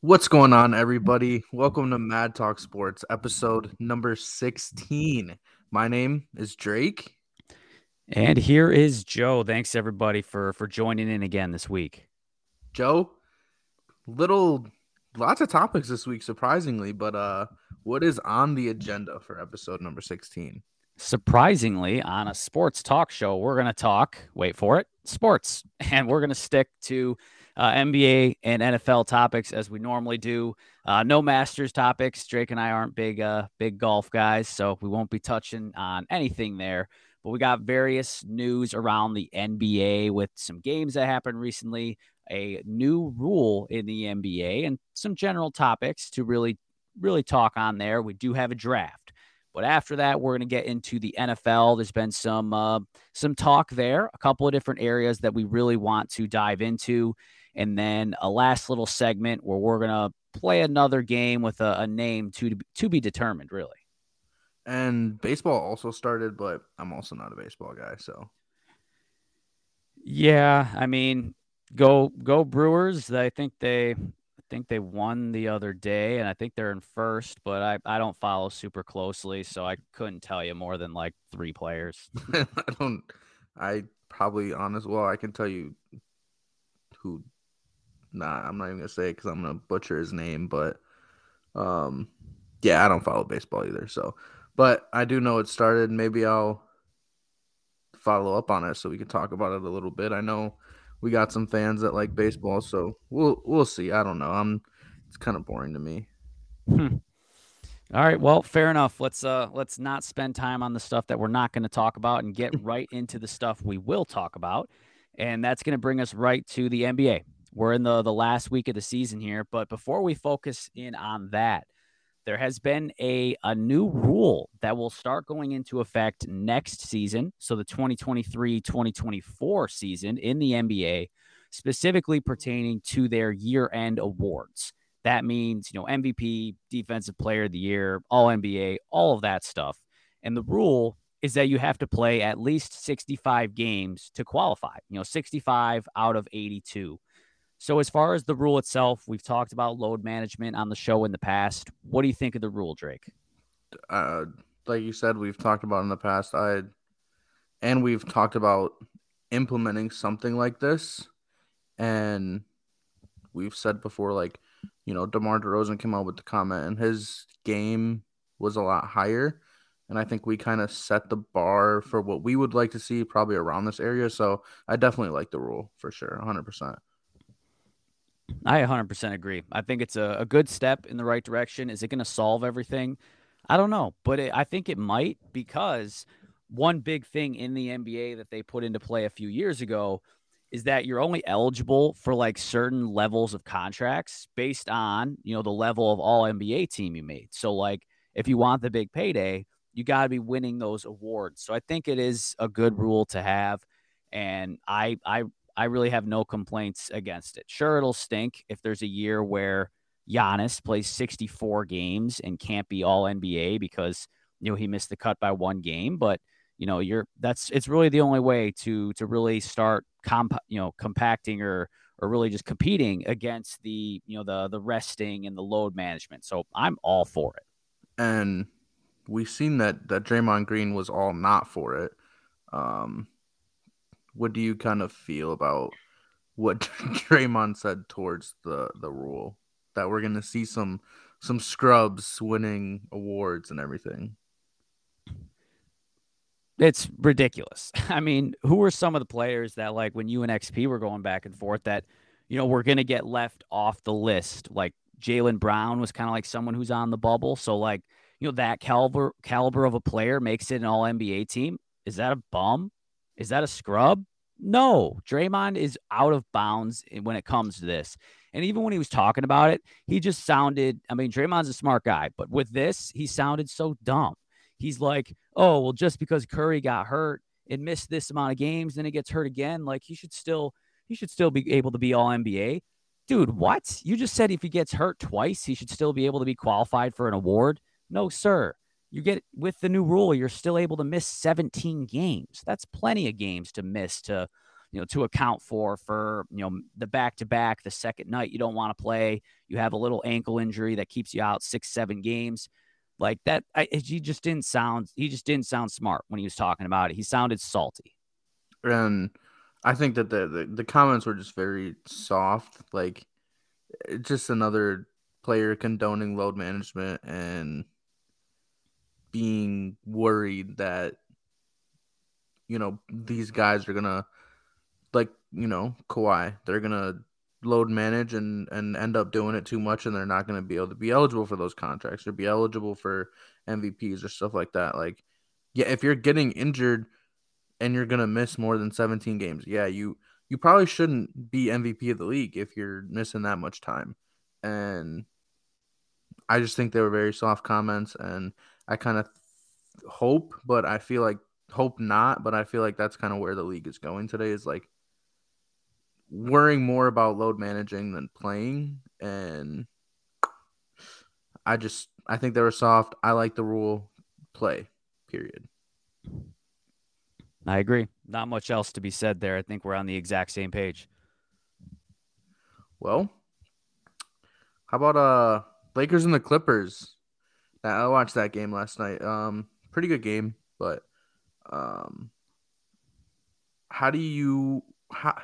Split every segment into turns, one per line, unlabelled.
What's going on, everybody? Welcome to Mad Talk Sports, episode number 16. My name is Drake.
And here is Joe. Thanks everybody for for joining in again this week.
Joe, little lots of topics this week, surprisingly, but uh what is on the agenda for episode number 16?
Surprisingly, on a sports talk show, we're gonna talk, wait for it, sports. And we're gonna stick to uh, NBA and NFL topics as we normally do. Uh, no Masters topics. Drake and I aren't big, uh, big golf guys, so we won't be touching on anything there. But we got various news around the NBA with some games that happened recently, a new rule in the NBA, and some general topics to really, really talk on there. We do have a draft. But after that, we're going to get into the NFL. There's been some uh, some talk there, a couple of different areas that we really want to dive into, and then a last little segment where we're going to play another game with a, a name to to be determined, really.
And baseball also started, but I'm also not a baseball guy, so
yeah, I mean, go go Brewers. I think they I think they won the other day, and I think they're in first. But I I don't follow super closely, so I couldn't tell you more than like three players.
I don't. I probably honest. Well, I can tell you who Nah, I'm not even gonna say it because I'm gonna butcher his name, but um, yeah, I don't follow baseball either. So, but I do know it started. Maybe I'll follow up on it so we can talk about it a little bit. I know we got some fans that like baseball, so we'll we'll see. I don't know. I'm it's kind of boring to me.
Hmm. All right, well, fair enough. Let's uh let's not spend time on the stuff that we're not going to talk about and get right into the stuff we will talk about. And that's going to bring us right to the NBA. We're in the the last week of the season here, but before we focus in on that, there has been a a new rule that will start going into effect next season, so the 2023-2024 season in the NBA, specifically pertaining to their year-end awards. That means, you know, MVP, defensive player of the year, all NBA, all of that stuff. And the rule is that you have to play at least 65 games to qualify, you know, 65 out of 82. So, as far as the rule itself, we've talked about load management on the show in the past. What do you think of the rule, Drake?
Uh, like you said, we've talked about in the past. I and we've talked about implementing something like this, and we've said before, like you know, DeMar DeRozan came out with the comment, and his game was a lot higher. And I think we kind of set the bar for what we would like to see probably around this area. So I definitely like the rule for sure, 100%.
I 100% agree. I think it's a, a good step in the right direction. Is it going to solve everything? I don't know, but it, I think it might because one big thing in the NBA that they put into play a few years ago is that you're only eligible for like certain levels of contracts based on, you know, the level of all NBA team you made. So like if you want the big payday, you got to be winning those awards. So I think it is a good rule to have and I I I really have no complaints against it. Sure, it'll stink if there's a year where Giannis plays 64 games and can't be all NBA because you know he missed the cut by one game, but you know you're that's it's really the only way to to really start comp you know compacting or or really just competing against the you know the the resting and the load management. So I'm all for it.
And we've seen that that Draymond Green was all not for it. Um, what do you kind of feel about what Draymond said towards the the rule that we're gonna see some some scrubs winning awards and everything?
It's ridiculous. I mean, who are some of the players that like when you and XP were going back and forth that you know we're gonna get left off the list? Like Jaylen Brown was kind of like someone who's on the bubble, so like you know that caliber caliber of a player makes it an All NBA team. Is that a bum? Is that a scrub? No, Draymond is out of bounds when it comes to this. And even when he was talking about it, he just sounded, I mean, Draymond's a smart guy, but with this, he sounded so dumb. He's like, oh, well, just because Curry got hurt and missed this amount of games, then he gets hurt again, like he should still, he should still be able to be all NBA. Dude, what? You just said if he gets hurt twice, he should still be able to be qualified for an award? No, sir you get with the new rule, you're still able to miss 17 games. That's plenty of games to miss to you know, to account for for you know the back to back, the second night you don't want to play. You have a little ankle injury that keeps you out six, seven games. Like that, I, he just didn't sound. He just didn't sound smart when he was talking about it. He sounded salty.
And I think that the the, the comments were just very soft. Like eh, just another player condoning load management and being worried that you know these guys are gonna like you know Kawhi, they're gonna load manage and and end up doing it too much, and they're not gonna be able to be eligible for those contracts or be eligible for MVPs or stuff like that. Like, yeah, if you're getting injured and you're gonna miss more than 17 games, yeah, you you probably shouldn't be MVP of the league if you're missing that much time. And I just think they were very soft comments, and I kind of hope, but I feel like hope not, but I feel like that's kind of where the league is going today is like worrying more about load managing than playing and I just I think they were soft. I like the rule play. Period.
I agree. Not much else to be said there. I think we're on the exact same page.
Well, how about uh Lakers and the Clippers? I watched that game last night. Um pretty good game, but um, how do you how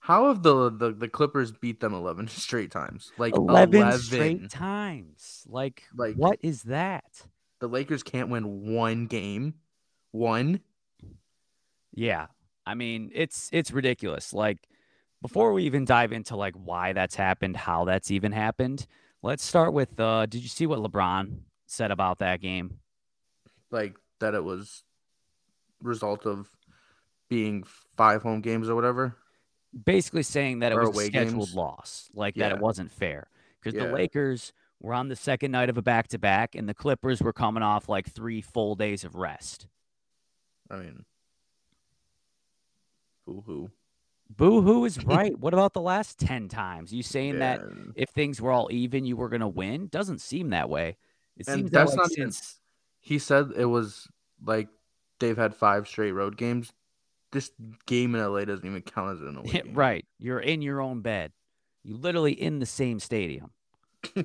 how have the, the the Clippers beat them eleven straight times? Like
11, 11, straight times. Like, like what is that?
The Lakers can't win one game. One.
Yeah, I mean it's it's ridiculous. Like before we even dive into like why that's happened, how that's even happened, let's start with uh did you see what LeBron said about that game?
Like that it was result of being five home games or whatever.
Basically saying that it was a scheduled games. loss, like yeah. that it wasn't fair because yeah. the Lakers were on the second night of a back to back, and the Clippers were coming off like three full days of rest.
I mean, boo hoo.
Boo hoo is right. what about the last 10 times? You saying yeah. that if things were all even, you were going to win? Doesn't seem that way. It and seems that's that, like, not since. Even,
he said it was like they've had five straight road games. This game in LA doesn't even count as an away game.
right. You're in your own bed. You literally in the same stadium.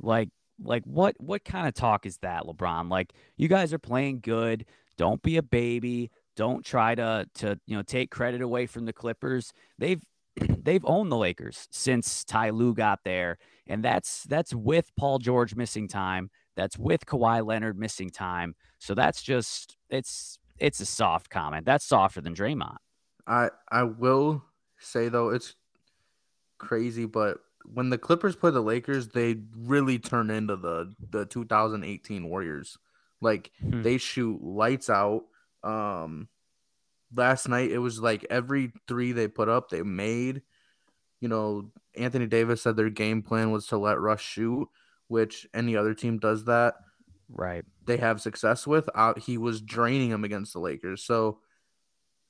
like like what what kind of talk is that, LeBron? Like you guys are playing good. Don't be a baby. Don't try to to you know take credit away from the Clippers. They've they've owned the Lakers since Ty Lue got there, and that's that's with Paul George missing time. That's with Kawhi Leonard missing time. So that's just it's it's a soft comment. That's softer than Draymond.
I I will say though it's crazy, but when the Clippers play the Lakers, they really turn into the the 2018 Warriors. Like hmm. they shoot lights out. Um last night it was like every 3 they put up, they made. You know, Anthony Davis said their game plan was to let Russ shoot which any other team does that,
right?
They have success with. Uh, he was draining them against the Lakers. So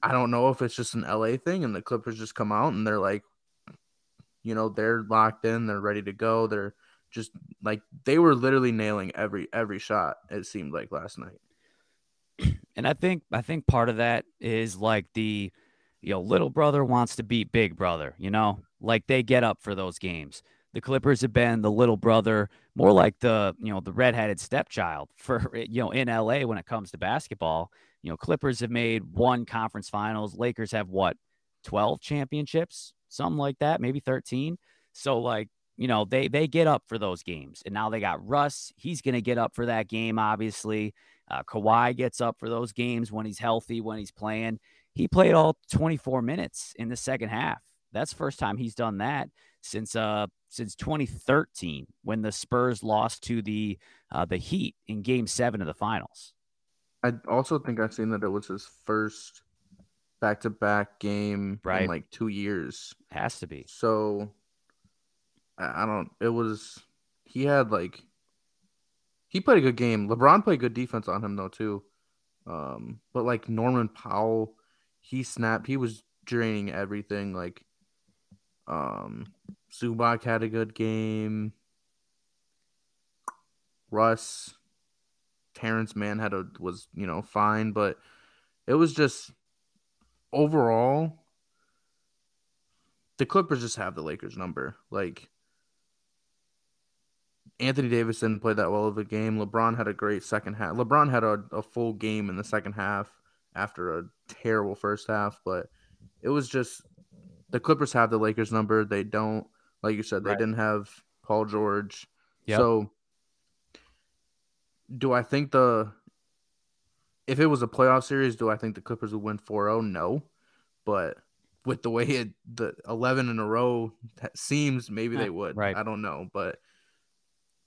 I don't know if it's just an LA thing and the Clippers just come out and they're like, you know, they're locked in, they're ready to go. They're just like they were literally nailing every every shot. It seemed like last night.
And I think I think part of that is like the you know little brother wants to beat big brother. You know, like they get up for those games the Clippers have been the little brother, more like the you know the redheaded stepchild for you know in LA when it comes to basketball. You know, Clippers have made one conference finals. Lakers have what, twelve championships, something like that, maybe thirteen. So like you know they they get up for those games, and now they got Russ. He's gonna get up for that game, obviously. Uh, Kawhi gets up for those games when he's healthy, when he's playing. He played all 24 minutes in the second half. That's first time he's done that since uh since 2013 when the Spurs lost to the uh, the Heat in Game Seven of the Finals.
I also think I've seen that it was his first back to back game right. in like two years.
Has to be.
So I don't. It was he had like he played a good game. LeBron played good defense on him though too. Um, but like Norman Powell, he snapped. He was draining everything. Like um, Zubac had a good game. Russ, Terance Mann had a was you know fine, but it was just overall the Clippers just have the Lakers number. Like Anthony Davis didn't play that well of a game. LeBron had a great second half. LeBron had a, a full game in the second half after a terrible first half, but it was just the Clippers have the Lakers number. They don't, like you said, they right. didn't have Paul George. Yep. So do I think the if it was a playoff series, do I think the Clippers would win 4-0? No. But with the way it the 11 in a row seems, maybe they would. Right. I don't know, but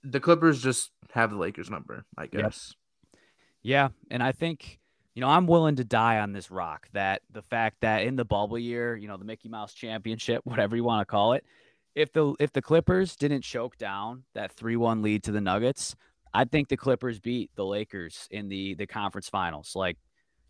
the Clippers just have the Lakers number, I guess.
Yep. Yeah, and I think you know I'm willing to die on this rock that the fact that in the bubble year, you know, the Mickey Mouse Championship, whatever you want to call it, if the if the Clippers didn't choke down that 3-1 lead to the Nuggets, I think the Clippers beat the Lakers in the the conference finals. Like,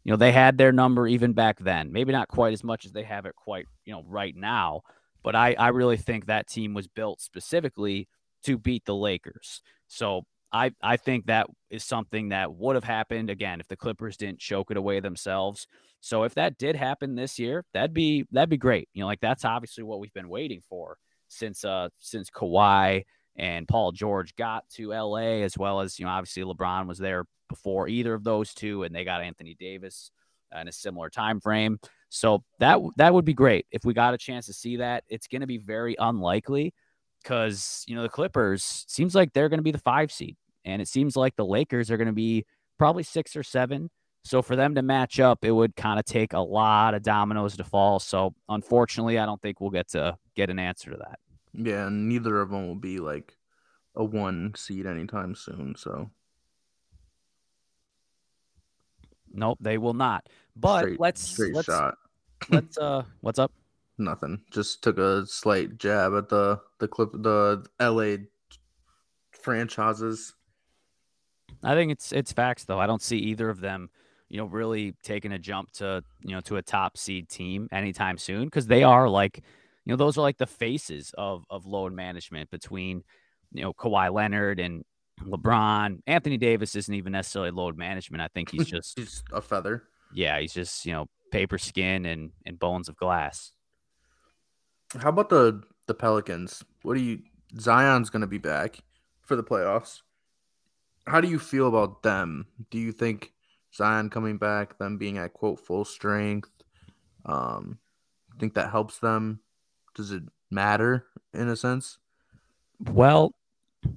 you know, they had their number even back then. Maybe not quite as much as they have it quite, you know, right now, but I I really think that team was built specifically to beat the Lakers. So I, I think that is something that would have happened again if the Clippers didn't choke it away themselves. So if that did happen this year, that'd be that'd be great. You know, like that's obviously what we've been waiting for since uh since Kawhi and Paul George got to LA, as well as you know obviously LeBron was there before either of those two, and they got Anthony Davis in a similar time frame. So that that would be great if we got a chance to see that. It's going to be very unlikely because you know the Clippers seems like they're going to be the five seed, and it seems like the Lakers are going to be probably six or seven. So for them to match up, it would kind of take a lot of dominoes to fall. So unfortunately, I don't think we'll get to get an answer to that.
Yeah, and neither of them will be like a one seed anytime soon. So
nope, they will not. But straight, let's straight let's, shot. let's uh, what's up?
Nothing. Just took a slight jab at the the clip the LA franchises.
I think it's it's facts though. I don't see either of them, you know, really taking a jump to you know to a top seed team anytime soon because they are like, you know, those are like the faces of of load management between, you know, Kawhi Leonard and LeBron. Anthony Davis isn't even necessarily load management. I think he's just
he's a feather.
Yeah, he's just you know paper skin and and bones of glass.
How about the the Pelicans? What do you Zion's going to be back for the playoffs? How do you feel about them? Do you think Zion coming back, them being at quote full strength, um, think that helps them? Does it matter in a sense?
Well,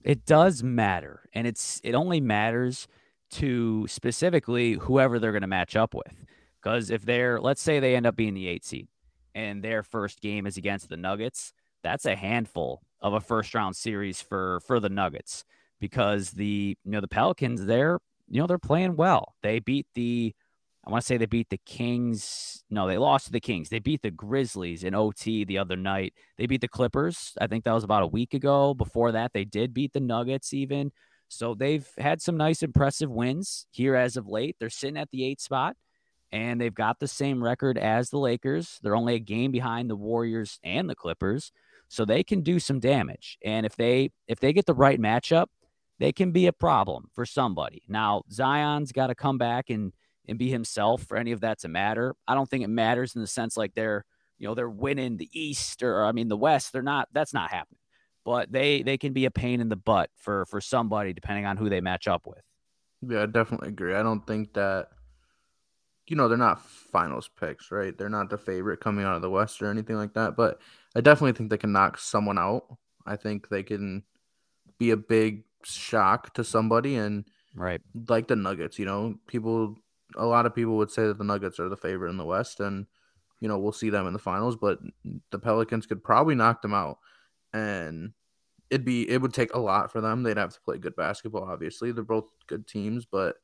it does matter, and it's it only matters to specifically whoever they're going to match up with. Because if they're, let's say they end up being the eight seed, and their first game is against the Nuggets, that's a handful of a first round series for for the Nuggets because the you know the Pelicans they're you know they're playing well. They beat the I want to say they beat the Kings. No, they lost to the Kings. They beat the Grizzlies in OT the other night. They beat the Clippers. I think that was about a week ago. Before that, they did beat the Nuggets even. So they've had some nice impressive wins here as of late. They're sitting at the eight spot and they've got the same record as the Lakers. They're only a game behind the Warriors and the Clippers, so they can do some damage. And if they if they get the right matchup, they can be a problem for somebody. Now, Zion's got to come back and and be himself for any of that to matter. I don't think it matters in the sense like they're, you know, they're winning the East or, I mean the West. They're not that's not happening. But they they can be a pain in the butt for for somebody depending on who they match up with.
Yeah, I definitely agree. I don't think that you know, they're not finals picks, right? They're not the favorite coming out of the West or anything like that. But I definitely think they can knock someone out. I think they can be a big shock to somebody and
right
like the Nuggets, you know, people a lot of people would say that the Nuggets are the favorite in the West and you know, we'll see them in the finals, but the Pelicans could probably knock them out. And it'd be it would take a lot for them. They'd have to play good basketball, obviously. They're both good teams, but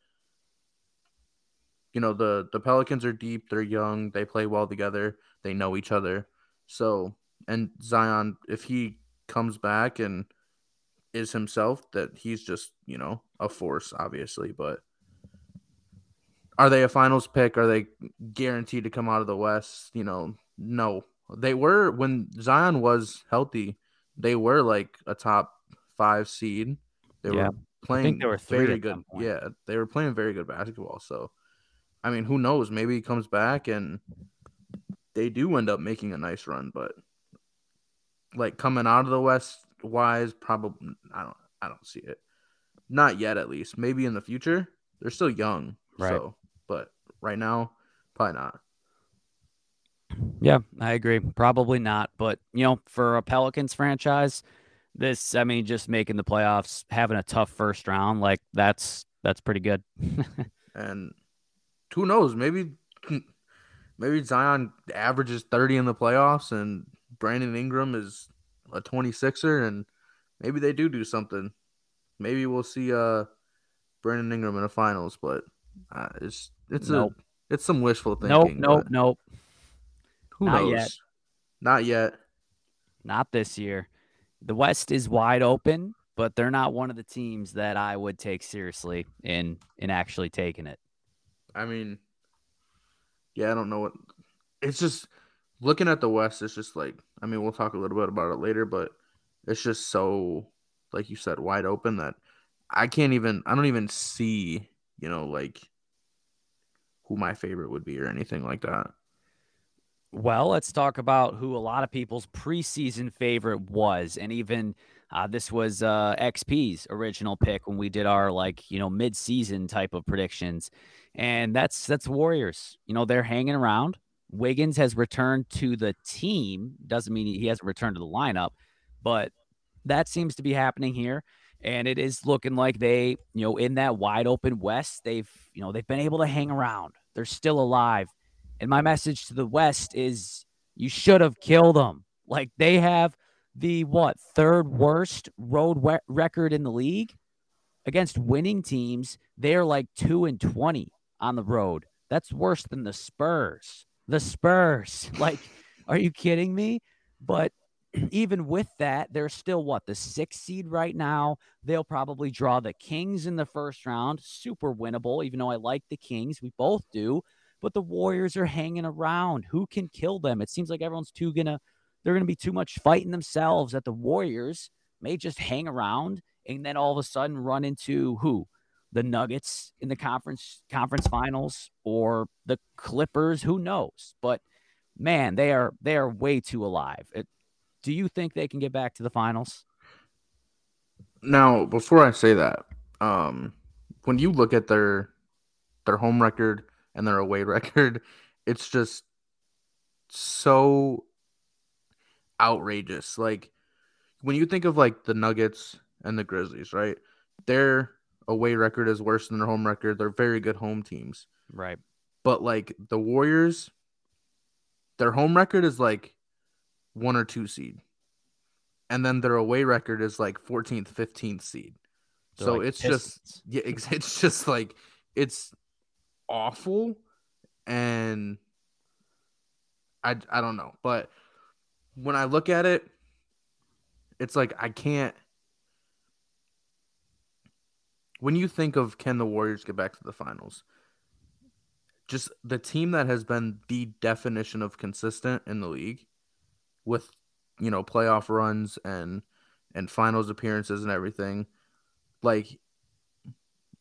you know the the Pelicans are deep, they're young, they play well together, they know each other. So, and Zion if he comes back and is himself that he's just, you know, a force obviously, but are they a finals pick? Are they guaranteed to come out of the West? You know, no. They were when Zion was healthy, they were like a top 5 seed. They yeah. were playing they were very good. Yeah, they were playing very good basketball, so I mean, who knows? Maybe he comes back and they do end up making a nice run, but like coming out of the West wise, probably I don't I don't see it. Not yet, at least. Maybe in the future. They're still young,
Right.
so but right now, probably not.
Yeah, I agree. Probably not. But, you know, for a Pelicans franchise, this, I mean, just making the playoffs, having a tough first round, like that's that's pretty good.
And who knows? Maybe maybe Zion averages 30 in the playoffs and Brandon Ingram is a 26er and maybe they do do something. Maybe we'll see uh Brandon Ingram in the finals, but uh, it's it's
Nope.
a it's some wishful thinking.
nope,
nope,
nope.
Who
Not
knows?
yet.
Not yet.
Not this year. The West is wide open, but they're not one of the teams that I would take seriously in in actually taking it.
I mean, yeah, I don't know what. It's just looking at the West. It's just like I mean, we'll talk a little bit about it later, but it's just so, like you said, wide open that I can't even. I don't even see, you know, like who my favorite would be or anything like that.
Well, let's talk about who a lot of people's preseason favorite was, and even uh, this was uh, XP's original pick when we did our like you know mid-season type of predictions, and that's that's Warriors. You know they're hanging around. Wiggins has returned to the team. Doesn't mean he hasn't returned to the lineup, but that seems to be happening here. And it is looking like they, you know, in that wide open West, they've, you know, they've been able to hang around. They're still alive. And my message to the West is you should have killed them. Like they have the what third worst road we- record in the league against winning teams. They're like two and twenty on the road. That's worse than the Spurs. The Spurs. Like, are you kidding me? But even with that, they're still what the sixth seed right now. They'll probably draw the Kings in the first round. Super winnable, even though I like the Kings. We both do but the Warriors are hanging around. Who can kill them? It seems like everyone's too gonna they're gonna be too much fighting themselves that the Warriors may just hang around and then all of a sudden run into who? The Nuggets in the conference conference finals or the Clippers, who knows? But man, they are they are way too alive. It, do you think they can get back to the finals?
Now, before I say that, um, when you look at their their home record and their away record, it's just so outrageous. Like when you think of like the Nuggets and the Grizzlies, right? Their away record is worse than their home record. They're very good home teams.
Right.
But like the Warriors, their home record is like one or two seed. And then their away record is like 14th, 15th seed.
They're
so
like
it's just yeah, it's just like it's awful and I I don't know, but when I look at it it's like I can't when you think of can the Warriors get back to the finals? Just the team that has been the definition of consistent in the league with you know playoff runs and and finals appearances and everything like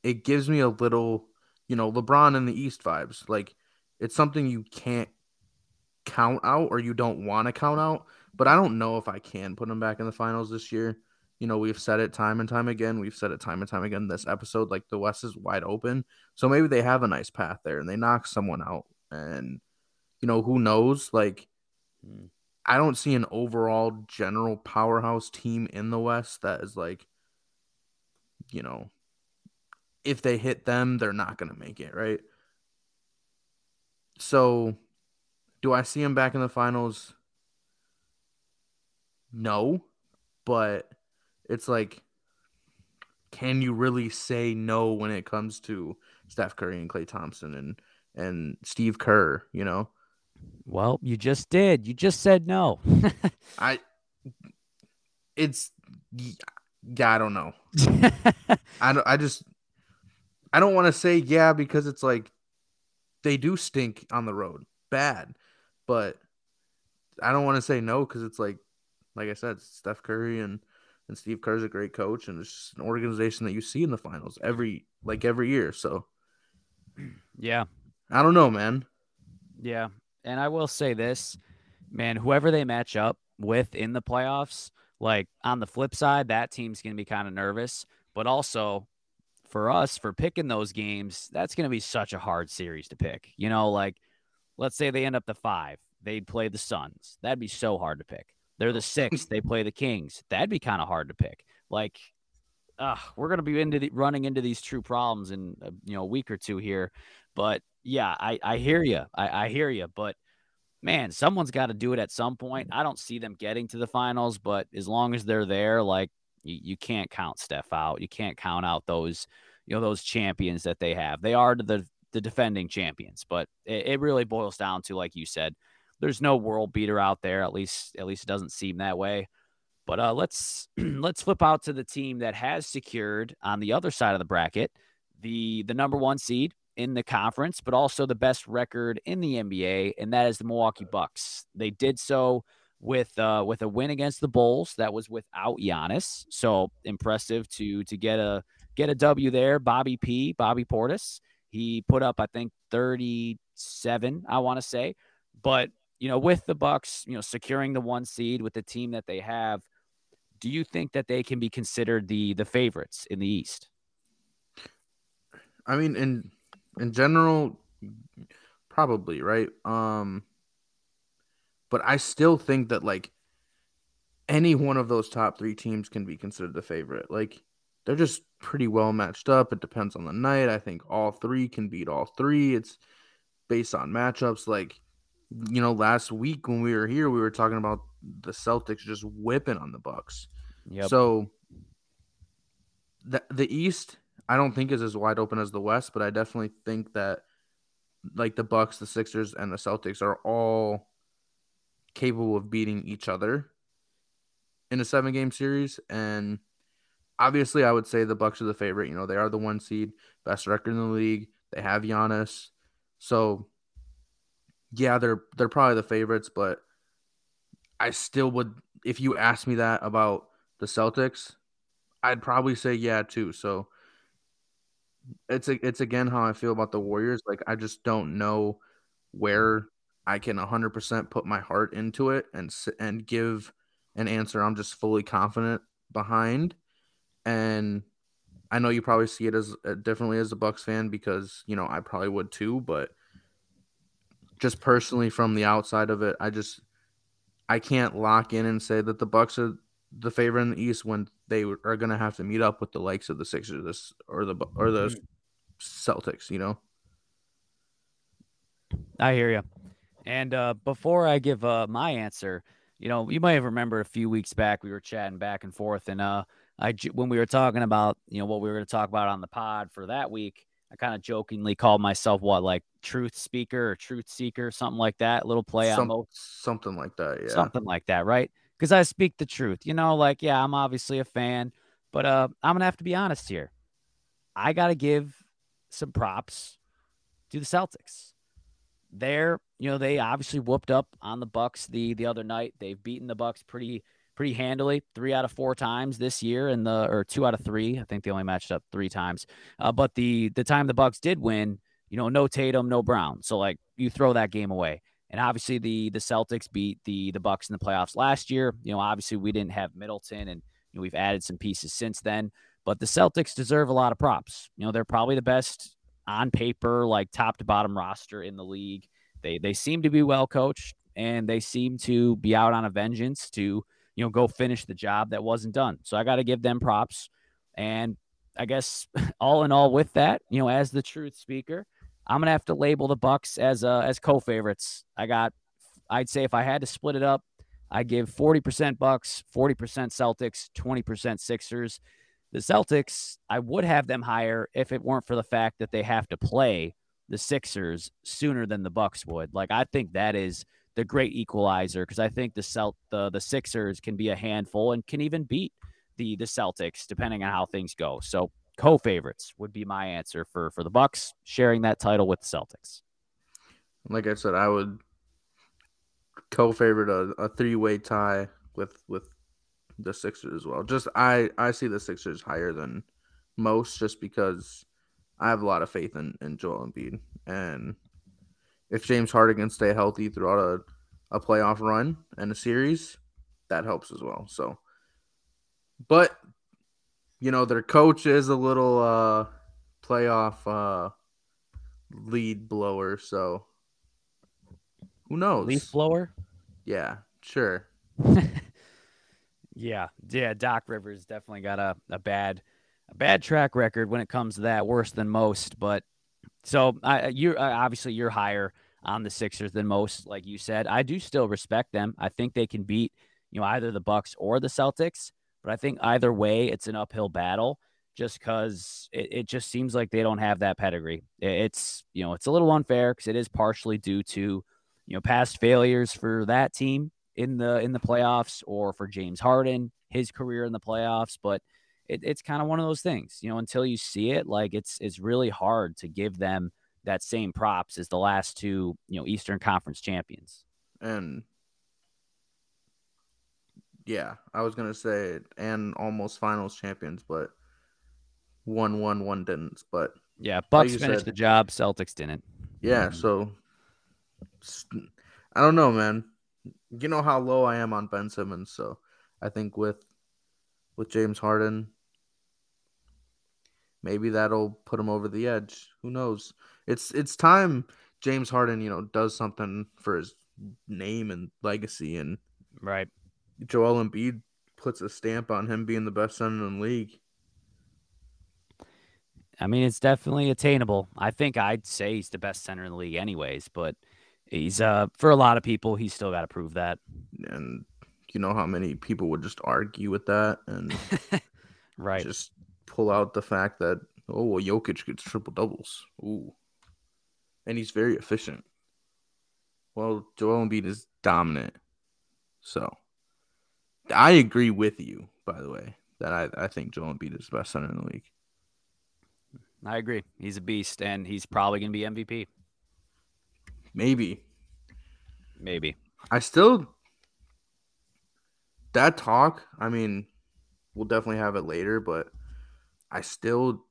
it gives me a little you know LeBron in the East vibes. Like it's something you can't count out or you don't want to count out but I don't know if I can put them back in the finals this year you know we've said it time and time again we've said it time and time again this episode like the West is wide open so maybe they have a nice path there and they knock someone out and you know who knows like
Hmm.
I don't see an overall general powerhouse team in the West that is like, you know, if they hit them, they're not going to make it, right? So, do I see him back in the finals? No, but it's like, can you really say no when it comes to Steph Curry and Klay Thompson and and Steve Kerr? You know,
Well, you just did. You just said no.
I it's yeah, I don't know. I don't I just I don't want to say yeah because it's like they do stink on the road. Bad. But I don't want to say no cuz it's like like I said, Steph Curry and and Steve Kerr's a great coach and it's just an organization that you see in the finals every like every year. So,
yeah.
I don't know, man.
Yeah. And I will say this, man, whoever they match up with in the playoffs, like on the flip side, that team's going to be kind of nervous. But also for us, for picking those games, that's going to be such a hard series to pick. You know, like let's say they end up the five, they'd play the Suns. That'd be so hard to pick. They're the six, they play the Kings. That'd be kind of hard to pick. Like, uh, we're to be into the, running into these true problems in a, you know a week or two here. But yeah, I, I hear you. I, I hear you. But man, someone's got to do it at some point. I don't see them getting to the finals, but as long as they're there, like you, you can't count Steph out. You can't count out those, you know, those champions that they have. They are the the defending champions, but it, it really boils down to, like you said, there's no world beater out there. At least, at least it doesn't seem that way. But uh, let's let's flip out to the team that has secured on the other side of the bracket the the number one seed in the conference, but also the best record in the NBA, and that is the Milwaukee Bucks. They did so with uh, with a win against the Bulls. That was without Giannis, so impressive to to get a get a W there. Bobby P, Bobby Portis, he put up I think thirty seven, I want to say, but you know with the Bucks, you know securing the one seed with the team that they have, do you think that they can be considered the the favorites in the East?
I mean, in in general, probably right. Um, but I still think that like any one of those top three teams can be considered the favorite. Like they're just pretty well matched up. It depends on the night. I think all three can beat all three. It's based on matchups. Like you know, last week when we were here, we were talking about the Celtics just whipping on the Bucks. Yep. So the the East I don't think is as wide open as the West, but I definitely think that like the Bucks, the Sixers, and the Celtics are all capable of beating each other in a seven game series. And obviously I would say the Bucks are the favorite. You know, they are the one seed, best record in the league. They have Giannis. So yeah, they're they're probably the favorites, but I still would if you asked me that about the Celtics, I'd probably say yeah too. So it's a, it's again how I feel about the Warriors. Like I just don't know where I can 100% put my heart into it and and give an answer I'm just fully confident behind. And I know you probably see it as uh, differently as a Bucks fan because you know I probably would too, but just personally from the outside of it, I just I can't lock in and say that the Bucks are the favorite in the East when they are going to have to meet up with the likes of the Sixers this, or the or the mm-hmm. Celtics. You know.
I hear you. And uh, before I give uh, my answer, you know, you might have remembered a few weeks back we were chatting back and forth, and uh, I when we were talking about you know what we were going to talk about on the pod for that week, I kind of jokingly called myself what like truth speaker or truth seeker, something like that. A little play Some, on
something like that, yeah,
something like that, right? because I speak the truth. You know, like, yeah, I'm obviously a fan, but uh, I'm going to have to be honest here. I got to give some props to the Celtics. They're, you know, they obviously whooped up on the Bucks the the other night. They've beaten the Bucks pretty pretty handily, three out of four times this year, and the or two out of three. I think they only matched up three times. Uh, but the the time the Bucks did win, you know, no Tatum, no Brown. So like you throw that game away. And obviously the the Celtics beat the the Bucks in the playoffs last year. You know, obviously we didn't have Middleton and you know, we've added some pieces since then, but the Celtics deserve a lot of props. You know, they're probably the best on paper like top to bottom roster in the league. They they seem to be well coached and they seem to be out on a vengeance to, you know, go finish the job that wasn't done. So I got to give them props. And I guess all in all with that, you know, as the truth speaker, I'm gonna have to label the Bucks as uh, as co-favorites. I got, I'd say if I had to split it up, I give 40% Bucks, 40% Celtics, 20% Sixers. The Celtics, I would have them higher if it weren't for the fact that they have to play the Sixers sooner than the Bucks would. Like I think that is the great equalizer because I think the Celt the the Sixers can be a handful and can even beat the the Celtics depending on how things go. So co-favorites would be my answer for for the Bucks sharing that title with the Celtics.
Like I said, I would co-favorite a, a three-way tie with with the Sixers as well. Just I I see the Sixers higher than most just because I have a lot of faith in, in Joel Embiid. And if James Harden can stay healthy throughout a, a playoff run and a series, that helps as well. So, but you know, their coach is a little uh playoff uh lead blower, so who knows?
Leaf blower?
Yeah, sure.
yeah, yeah. Doc Rivers definitely got a, a bad a bad track record when it comes to that, worse than most. But so I, you uh, obviously you're higher on the Sixers than most, like you said. I do still respect them. I think they can beat you know either the Bucks or the Celtics, but I think either way it's an uphill battle. Just because it, it just seems like they don't have that pedigree. It's you know it's a little unfair because it is partially due to you know past failures for that team in the in the playoffs or for James Harden his career in the playoffs, but it, it's kind of one of those things, you know, until you see it, like it's it's really hard to give them that same props as the last two, you know, Eastern Conference champions.
And yeah, I was gonna say and almost finals champions, but one won, one didn't. But
yeah, Bucks like finished said, the job, Celtics didn't.
Yeah, mm-hmm. so I don't know, man. You know how low I am on Ben Simmons, so I think with with James Harden, maybe that'll put him over the edge. Who knows? It's it's time James Harden, you know, does something for his name and legacy and
right.
Joel Embiid puts a stamp on him being the best center in the league.
I mean, it's definitely attainable. I think I'd say he's the best center in the league, anyways. But he's uh for a lot of people, he's still got to prove that.
And you know how many people would just argue with that and
right,
just pull out the fact that oh, well, Jokic gets triple doubles. Ooh, and he's very efficient. Well, Joel Embiid is dominant, so I agree with you. By the way, that I I think Joel Embiid is the best center in the league.
I agree. He's a beast, and he's probably going to be MVP.
Maybe.
Maybe.
I still that talk. I mean, we'll definitely have it later, but I still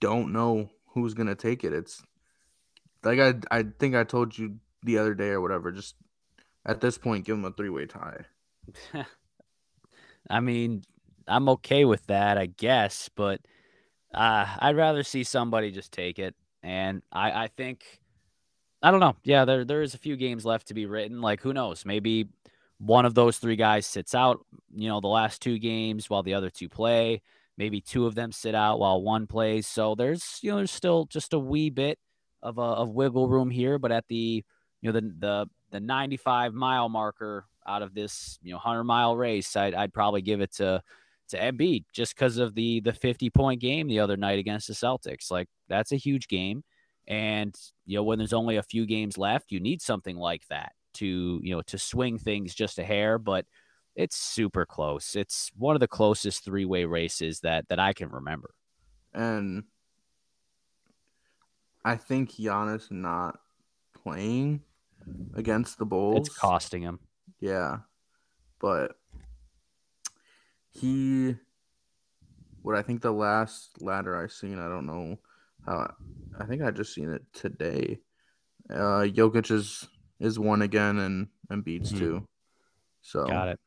don't know who's gonna take it. It's like I I think I told you the other day or whatever. Just at this point, give them a three way tie.
I mean, I'm okay with that, I guess, but uh, I'd rather see somebody just take it. And I, I think, I don't know. Yeah, there there is a few games left to be written. Like, who knows? Maybe one of those three guys sits out, you know, the last two games while the other two play. Maybe two of them sit out while one plays. So there's, you know, there's still just a wee bit of a of wiggle room here. But at the, you know, the the the 95 mile marker out of this, you know, 100 mile race, I'd, I'd probably give it to to Embiid just because of the the 50 point game the other night against the Celtics. Like that's a huge game, and you know when there's only a few games left, you need something like that to you know to swing things just a hair. But it's super close. It's one of the closest three way races that that I can remember.
And I think Giannis not playing against the Bulls.
It's costing him.
Yeah. But he what I think the last ladder I seen, I don't know how I think I just seen it today. Uh Jokic is is one again and and beats mm-hmm. two. So
got it.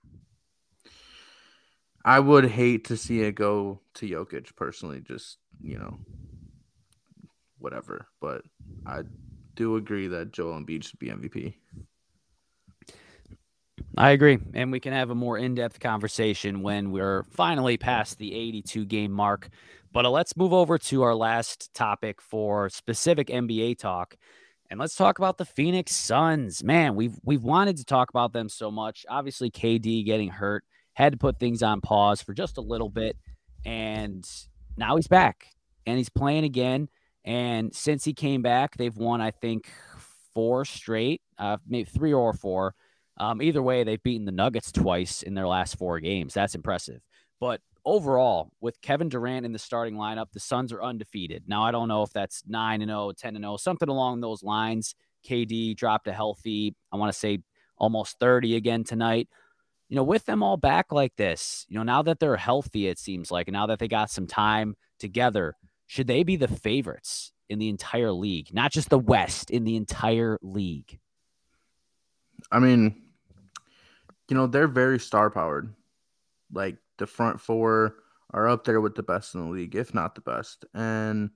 I would hate to see it go to Jokic personally, just you know, whatever. But I do agree that Joel Embiid should be MVP.
I agree. And we can have a more in depth conversation when we're finally past the 82 game mark. But uh, let's move over to our last topic for specific NBA talk. And let's talk about the Phoenix Suns. Man, we've we've wanted to talk about them so much. Obviously, KD getting hurt had to put things on pause for just a little bit, and now he's back and he's playing again. And since he came back, they've won I think four straight, uh, maybe three or four. Um, either way, they've beaten the Nuggets twice in their last four games. That's impressive. But overall, with Kevin Durant in the starting lineup, the Suns are undefeated. Now, I don't know if that's 9 and 0, 10 and 0, something along those lines. KD dropped a healthy, I want to say almost 30 again tonight. You know, with them all back like this, you know, now that they're healthy, it seems like, and now that they got some time together, should they be the favorites in the entire league? Not just the West, in the entire league.
I mean, you know, they're very star powered. Like the front four are up there with the best in the league, if not the best. And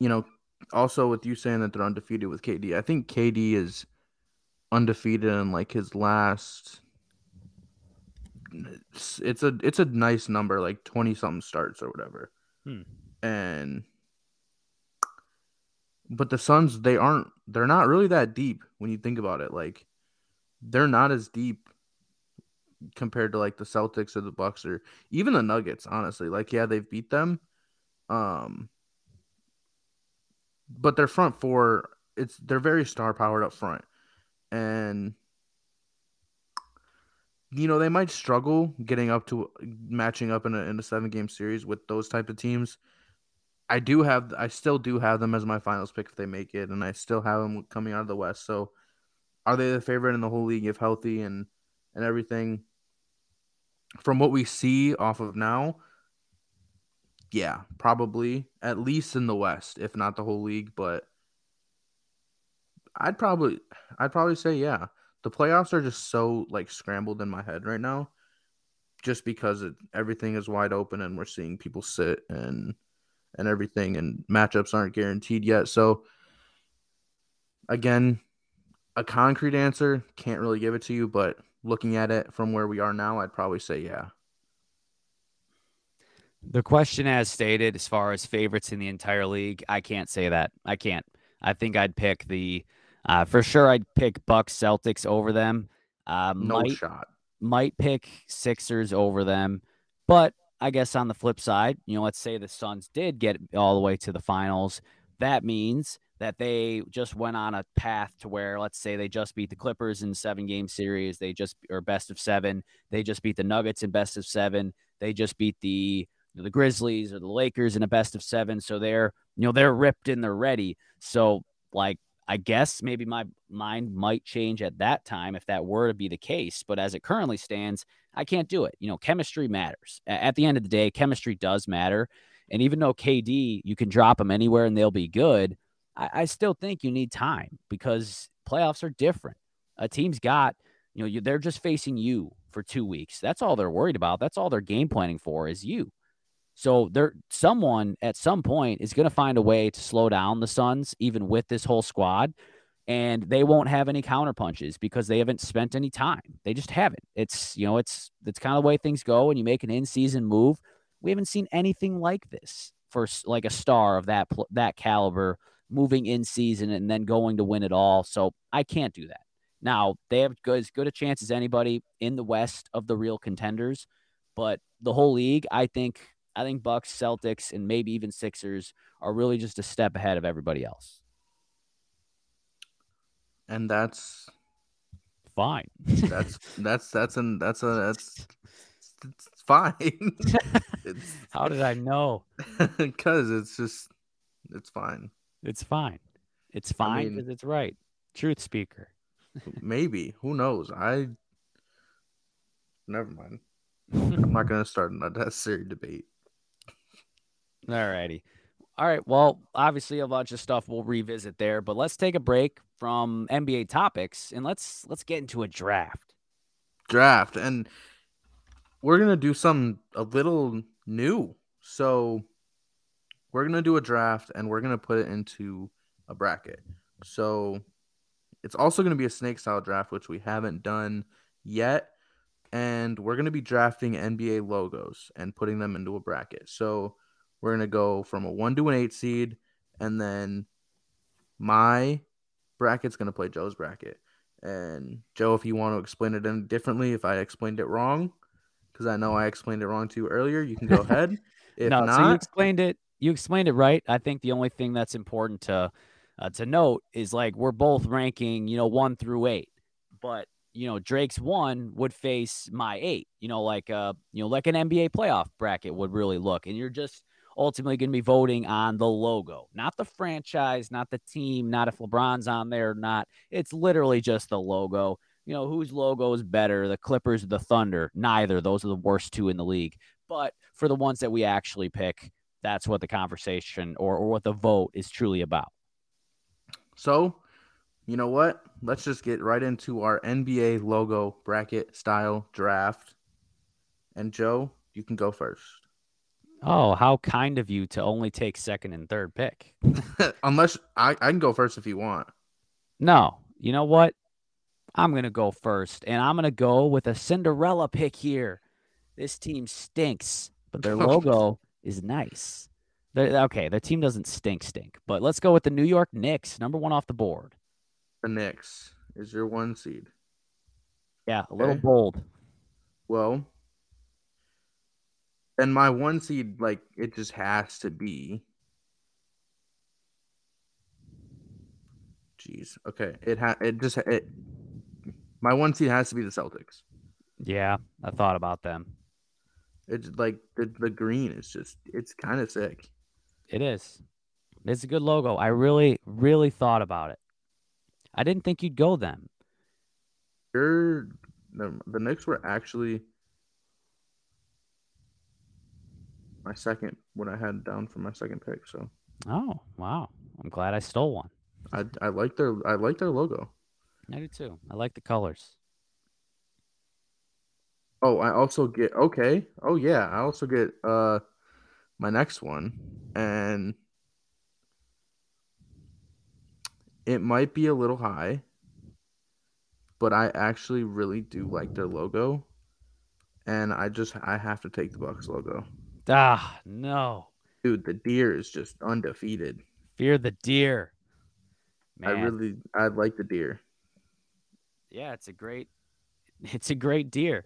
you know, also with you saying that they're undefeated with KD, I think KD is undefeated in like his last it's, a it's a nice number like 20 something starts or whatever.
Hmm.
And but the Suns they aren't they're not really that deep when you think about it. Like they're not as deep compared to like the Celtics or the Bucks or even the Nuggets, honestly. Like yeah, they've beat them. Um but their front four it's they're very star powered up front. And you know, they might struggle getting up to matching up in a in a seven game series with those type of teams. I do have I still do have them as my finals pick if they make it, and I still have them coming out of the West. So are they the favorite in the whole league if healthy and and everything? From what we see off of now, yeah, probably at least in the West, if not the whole league. But I'd probably I'd probably say yeah. The playoffs are just so like scrambled in my head right now, just because it, everything is wide open and we're seeing people sit and and everything, and matchups aren't guaranteed yet. So, again, a concrete answer can't really give it to you, but looking at it from where we are now, I'd probably say yeah.
The question, as stated, as far as favorites in the entire league, I can't say that. I can't. I think I'd pick the, uh, for sure, I'd pick Bucks Celtics over them. Uh,
no
might,
shot.
Might pick Sixers over them, but I guess on the flip side, you know, let's say the Suns did get all the way to the finals. That means that they just went on a path to where, let's say, they just beat the Clippers in seven game series. They just or best of seven. They just beat the Nuggets in best of seven. They just beat the the Grizzlies or the Lakers in a best of seven. So they're you know they're ripped and they're ready. So like I guess maybe my mind might change at that time if that were to be the case. But as it currently stands, I can't do it. You know, chemistry matters. At the end of the day, chemistry does matter. And even though KD, you can drop them anywhere and they'll be good, I, I still think you need time because playoffs are different. A team's got, you know, you, they're just facing you for two weeks. That's all they're worried about. That's all they're game planning for is you. So there, someone at some point is going to find a way to slow down the Suns, even with this whole squad, and they won't have any counter punches because they haven't spent any time. They just haven't. It's you know, it's it's kind of the way things go. When you make an in-season move, we haven't seen anything like this for like a star of that that caliber moving in season and then going to win it all. So I can't do that. Now they have good, as good a chance as anybody in the West of the real contenders, but the whole league, I think I think Bucks, Celtics, and maybe even Sixers are really just a step ahead of everybody else.
And that's
fine.
that's that's that's an that's a that's it's fine.
it's, How did I know?
Because it's just it's fine.
It's fine. It's fine because I mean, it's right. Truth speaker.
maybe. Who knows? I never mind. I'm not gonna start a necessary debate.
All righty. All right. Well, obviously a bunch of stuff we'll revisit there, but let's take a break from NBA topics and let's let's get into a draft.
Draft and we're gonna do something a little new. So we're gonna do a draft and we're gonna put it into a bracket. So it's also gonna be a snake style draft, which we haven't done yet. And we're gonna be drafting NBA logos and putting them into a bracket. So we're gonna go from a one to an eight seed, and then my bracket's gonna play Joe's bracket. And Joe, if you want to explain it any differently, if I explained it wrong, because I know I explained it wrong to you earlier, you can go ahead. If
no,
not,
so you explained it. You explained it right. I think the only thing that's important to uh, to note is like we're both ranking, you know, one through eight, but you know Drake's one would face my eight. You know, like uh, you know, like an NBA playoff bracket would really look, and you're just ultimately going to be voting on the logo, not the franchise, not the team, not if LeBron's on there, or not. It's literally just the logo. You know, whose logo is better, the Clippers or the Thunder? Neither. Those are the worst two in the league. But for the ones that we actually pick, that's what the conversation or, or what the vote is truly about.
So you know what? Let's just get right into our NBA logo bracket style draft. And Joe, you can go first.
Oh, how kind of you to only take second and third pick.
Unless I, I can go first if you want.
No, you know what? I'm going to go first, and I'm going to go with a Cinderella pick here. This team stinks, but their logo is nice. They're, okay, their team doesn't stink, stink, but let's go with the New York Knicks, number one off the board.
The Knicks is your one seed.
Yeah, a little bold.
Well, and my one seed, like it just has to be. Jeez. Okay. It ha it just it my one seed has to be the Celtics.
Yeah, I thought about them.
It's like the the green is just it's kind of sick.
It is. It's a good logo. I really, really thought about it. I didn't think you'd go them.
You're the, the Knicks were actually my second when I had down for my second pick. So.
Oh wow! I'm glad I stole one.
I I like their I like their logo.
I do too. I like the colors.
Oh, I also get okay. Oh yeah, I also get uh my next one and it might be a little high, but I actually really do like their logo and I just I have to take the Bucks logo.
Ah, no.
Dude, the deer is just undefeated.
Fear the deer.
Man. I really I like the deer.
Yeah, it's a great it's a great deer.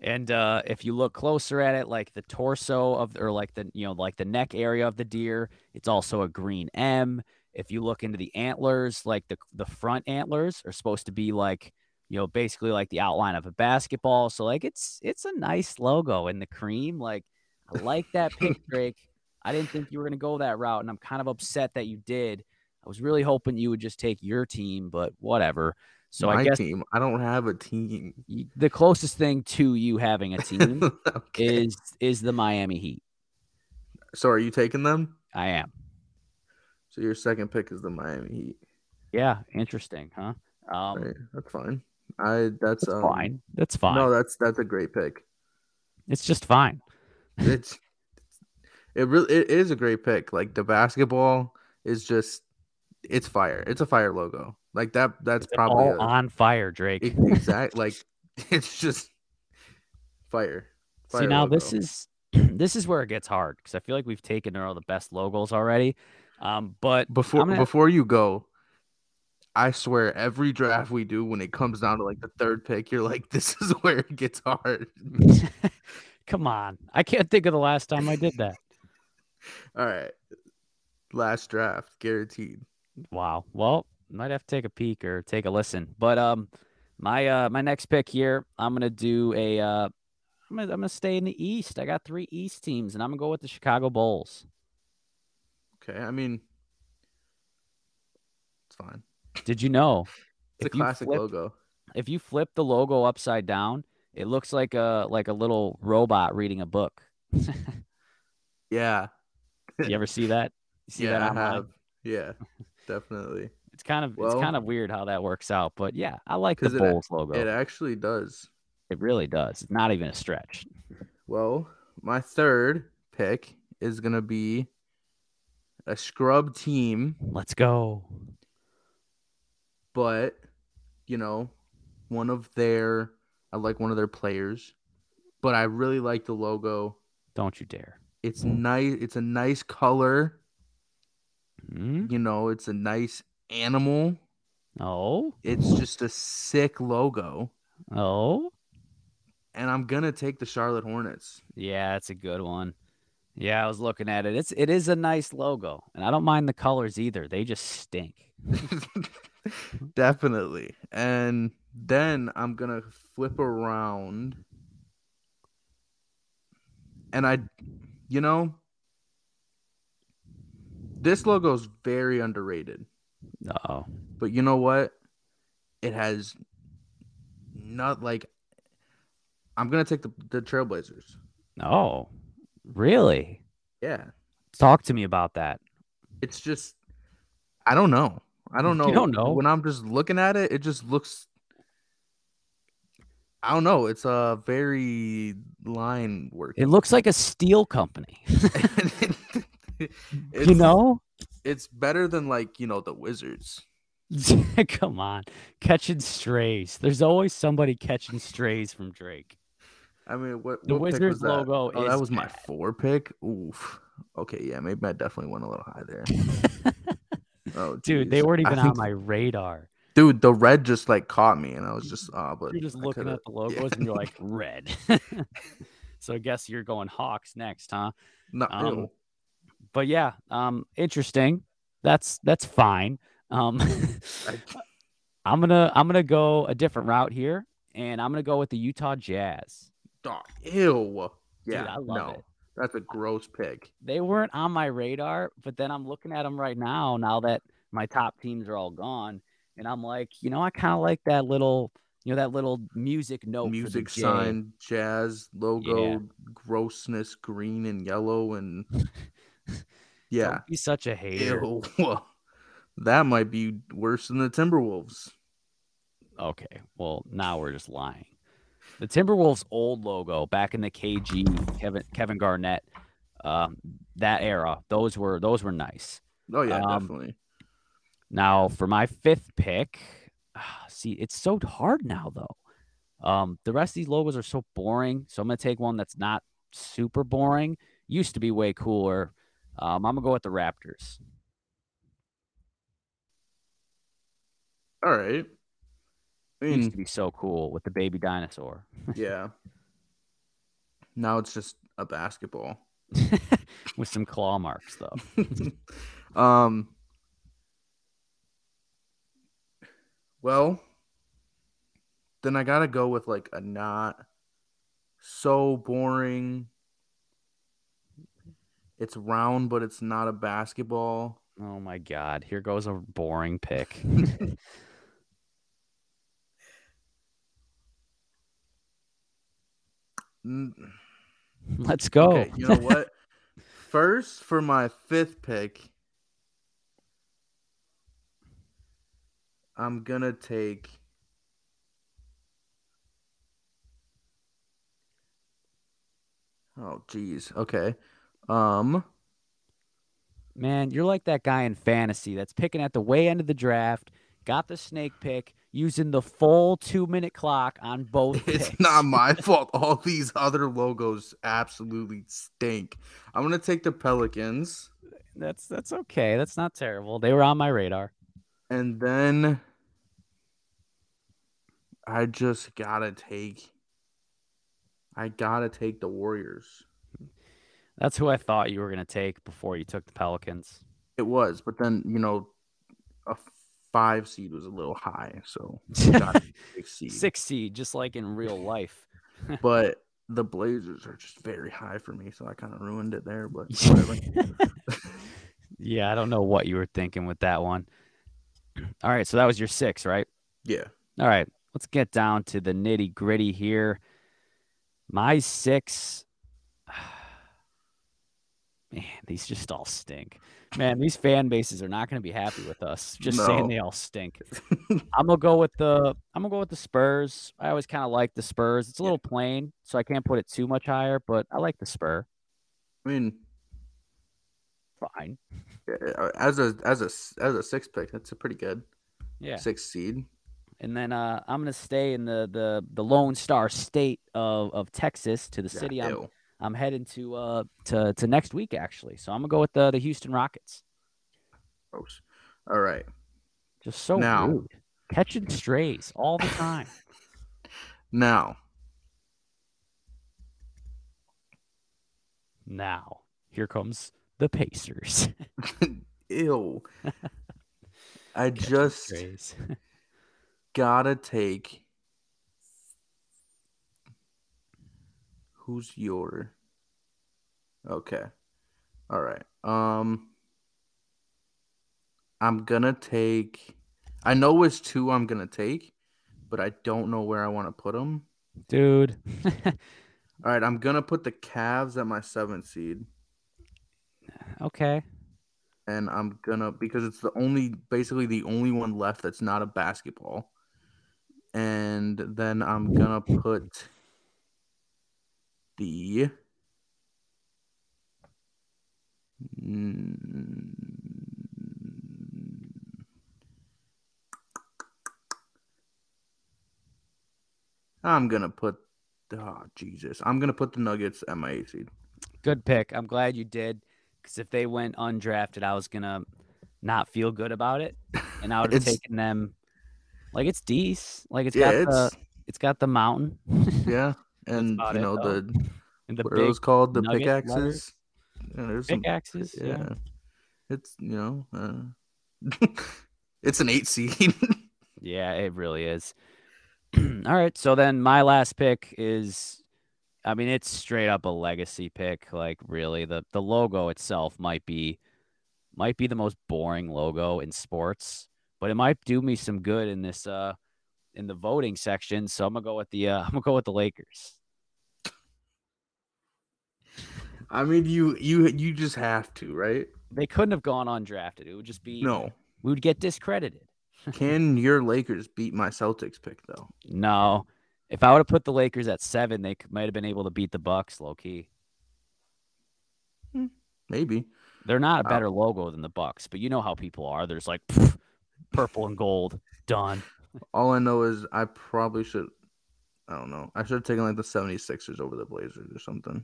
And uh, if you look closer at it, like the torso of, or like the, you know, like the neck area of the deer, it's also a green M. If you look into the antlers, like the the front antlers are supposed to be like, you know, basically like the outline of a basketball. So like it's it's a nice logo. And the cream, like I like that pick, Drake. I didn't think you were gonna go that route, and I'm kind of upset that you did. I was really hoping you would just take your team, but whatever. So
My
I guess
team. I don't have a team.
The closest thing to you having a team okay. is is the Miami Heat.
So are you taking them?
I am.
So your second pick is the Miami Heat.
Yeah, interesting, huh?
Um, right, that's fine. I that's,
that's
um,
fine. That's fine.
No, that's that's a great pick.
It's just fine.
It's it really it is a great pick. Like the basketball is just it's fire. It's a fire logo. Like that. That's
it's
probably
all a, on fire, Drake.
Exactly. like it's just fire.
fire See now logo. this is this is where it gets hard because I feel like we've taken all the best logos already. Um, but
before gonna... before you go, I swear every draft we do when it comes down to like the third pick, you're like, this is where it gets hard.
Come on. I can't think of the last time I did that.
All right. Last draft, guaranteed.
Wow. Well, might have to take a peek or take a listen. But um my uh my next pick here, I'm gonna do a uh I'm gonna, I'm gonna stay in the East. I got three East teams, and I'm gonna go with the Chicago Bulls.
Okay, I mean, it's fine.
Did you know?
it's a classic flip, logo.
If you flip the logo upside down, it looks like a like a little robot reading a book.
yeah.
you ever see that?
You see yeah, that I have. Yeah, definitely.
It's kind of well, it's kind of weird how that works out, but yeah, I like the Bulls
it,
logo.
It actually does.
It really does. It's not even a stretch.
Well, my third pick is gonna be a scrub team.
Let's go.
But you know, one of their I like one of their players, but I really like the logo.
Don't you dare!
It's nice. It's a nice color.
Mm-hmm.
You know, it's a nice animal.
Oh.
It's just a sick logo.
Oh.
And I'm gonna take the Charlotte Hornets.
Yeah, it's a good one. Yeah, I was looking at it. It's it is a nice logo, and I don't mind the colors either. They just stink.
Definitely. And then I'm gonna flip around, and I, you know, this logo is very underrated.
Oh.
But you know what? It has not like I'm gonna take the, the Trailblazers.
Oh, really?
Yeah.
Talk to me about that.
It's just I don't know. I don't know.
You don't know.
When I'm just looking at it, it just looks. I don't know. It's a very line work.
It looks like a steel company. you know?
it's better than like you know the Wizards.
Come on. Catching strays. There's always somebody catching strays from Drake.
I mean, what
The
what
Wizards logo
Oh,
is
that was my four pick. Oof. Okay, yeah, maybe I definitely went a little high there. Oh,
Dude, they
geez.
weren't
I
even on
think-
my radar.
Dude, the red just like caught me, and I was just ah, but
You're just
I
looking at the logos and you're like, red. so I guess you're going Hawks next, huh?
no,
um. But yeah, um, interesting. That's that's fine. Um, I'm gonna I'm gonna go a different route here, and I'm gonna go with the Utah Jazz.
Dog, ew.
Dude,
Yeah,
I love
no,
it.
that's a gross pick.
They weren't on my radar, but then I'm looking at them right now. Now that my top teams are all gone, and I'm like, you know, I kind of like that little, you know, that little music note,
Music
for the J.
sign, jazz logo, grossness, green and yellow, and yeah,
Don't be such a hater.
ew. that might be worse than the Timberwolves.
Okay, well now we're just lying. The Timberwolves' old logo back in the KG Kevin Kevin Garnett, um, that era, those were those were nice.
Oh yeah,
Um,
definitely.
Now for my fifth pick, ah, see it's so hard now though. Um, the rest of these logos are so boring, so I'm gonna take one that's not super boring. Used to be way cooler. Um, I'm gonna go with the Raptors.
All right. I
Used to be so cool with the baby dinosaur.
yeah. Now it's just a basketball.
with some claw marks though.
um. Well, then I gotta go with like a not so boring. It's round, but it's not a basketball.
Oh my god, here goes a boring pick. Let's go.
Okay, you know what? First, for my fifth pick, I'm gonna take. Oh, geez. Okay. Um.
Man, you're like that guy in fantasy that's picking at the way end of the draft, got the snake pick, using the full two minute clock on both
It's
picks.
not my fault. All these other logos absolutely stink. I'm gonna take the Pelicans,
That's that's okay. That's not terrible. They were on my radar.
and then I just gotta take. I gotta take the Warriors.
That's who I thought you were gonna take before you took the Pelicans.
It was, but then you know, a five seed was a little high, so six seed.
Six seed, just like in real life.
But the Blazers are just very high for me, so I kind of ruined it there. But whatever.
yeah, I don't know what you were thinking with that one. All right, so that was your six, right?
yeah,
All right, let's get down to the nitty gritty here. My six, man, these just all stink. Man, these fan bases are not going to be happy with us. Just saying they all stink. I'm gonna go with the I'm gonna go with the Spurs. I always kind of like the Spurs. It's a little plain, so I can't put it too much higher, but I like the Spur.
I mean,
Fine.
as a as a as a six pick, that's a pretty good
Yeah.
six seed.
And then uh, I'm gonna stay in the the the Lone Star State of, of Texas to the
Yeah,
city I'm
ew.
I'm heading to uh to to next week actually. So I'm gonna go with the the Houston Rockets.
Gross. All right.
Just so
Now-
rude. Catching strays all the time.
Now,
now, here comes the Pacers.
ew. I
Catching
just. Gotta take. Who's your? Okay. All right. Um. I'm gonna take. I know it's two. I'm gonna take, but I don't know where I want to put them.
Dude.
All right. I'm gonna put the Cavs at my seventh seed,
okay.
and I'm gonna because it's the only basically the only one left that's not a basketball. And then I'm gonna put the I'm gonna put oh Jesus. I'm gonna put the Nuggets at my eight seed.
Good pick. I'm glad you did. Because if they went undrafted, I was gonna not feel good about it, and I would have taken them. Like it's D's. Like it's
Yeah,
got the
it's
it's got the mountain
yeah. And you
it,
know the
and the
what
big
those called? The pickaxes. Yeah, there's some
pickaxes.
yeah.
Yeah.
It's you know uh, it's an eight seed.
Yeah, it really is. All right. So then my last pick is I mean, it's straight up a legacy pick. Like really, the the logo itself might be might be the most boring logo in sports, but it might do me some good in this uh in the voting section. So I'm gonna go with the uh, I'm gonna go with the Lakers.
I mean you you you just have to, right?
They couldn't have gone undrafted. It would just be
No.
we would get discredited.
Can your Lakers beat my Celtics pick though?
No. If I would have put the Lakers at seven, they might have been able to beat the Bucks low key.
Maybe.
They're not a better logo than the Bucks, but you know how people are. There's like pff, purple and gold, done.
All I know is I probably should I don't know. I should have taken like the 76ers over the Blazers or something.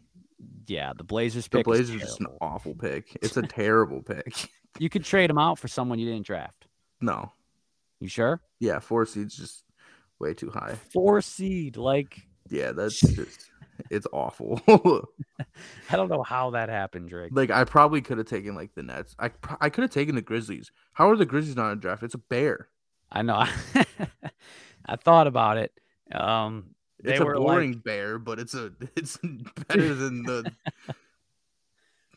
Yeah, the Blazers
The
pick. is
Blazers is just an awful pick. It's a terrible pick.
You could trade them out for someone you didn't draft.
No.
You sure?
Yeah, four seeds just way too high.
Four seed, like
Yeah, that's just it's awful.
I don't know how that happened, Drake.
like I probably could have taken like the Nets. I I could have taken the Grizzlies. How are the Grizzlies not a draft? It's a bear.
I know. I thought about it. Um, they
It's a
were
boring
like,
bear, but it's a it's better than the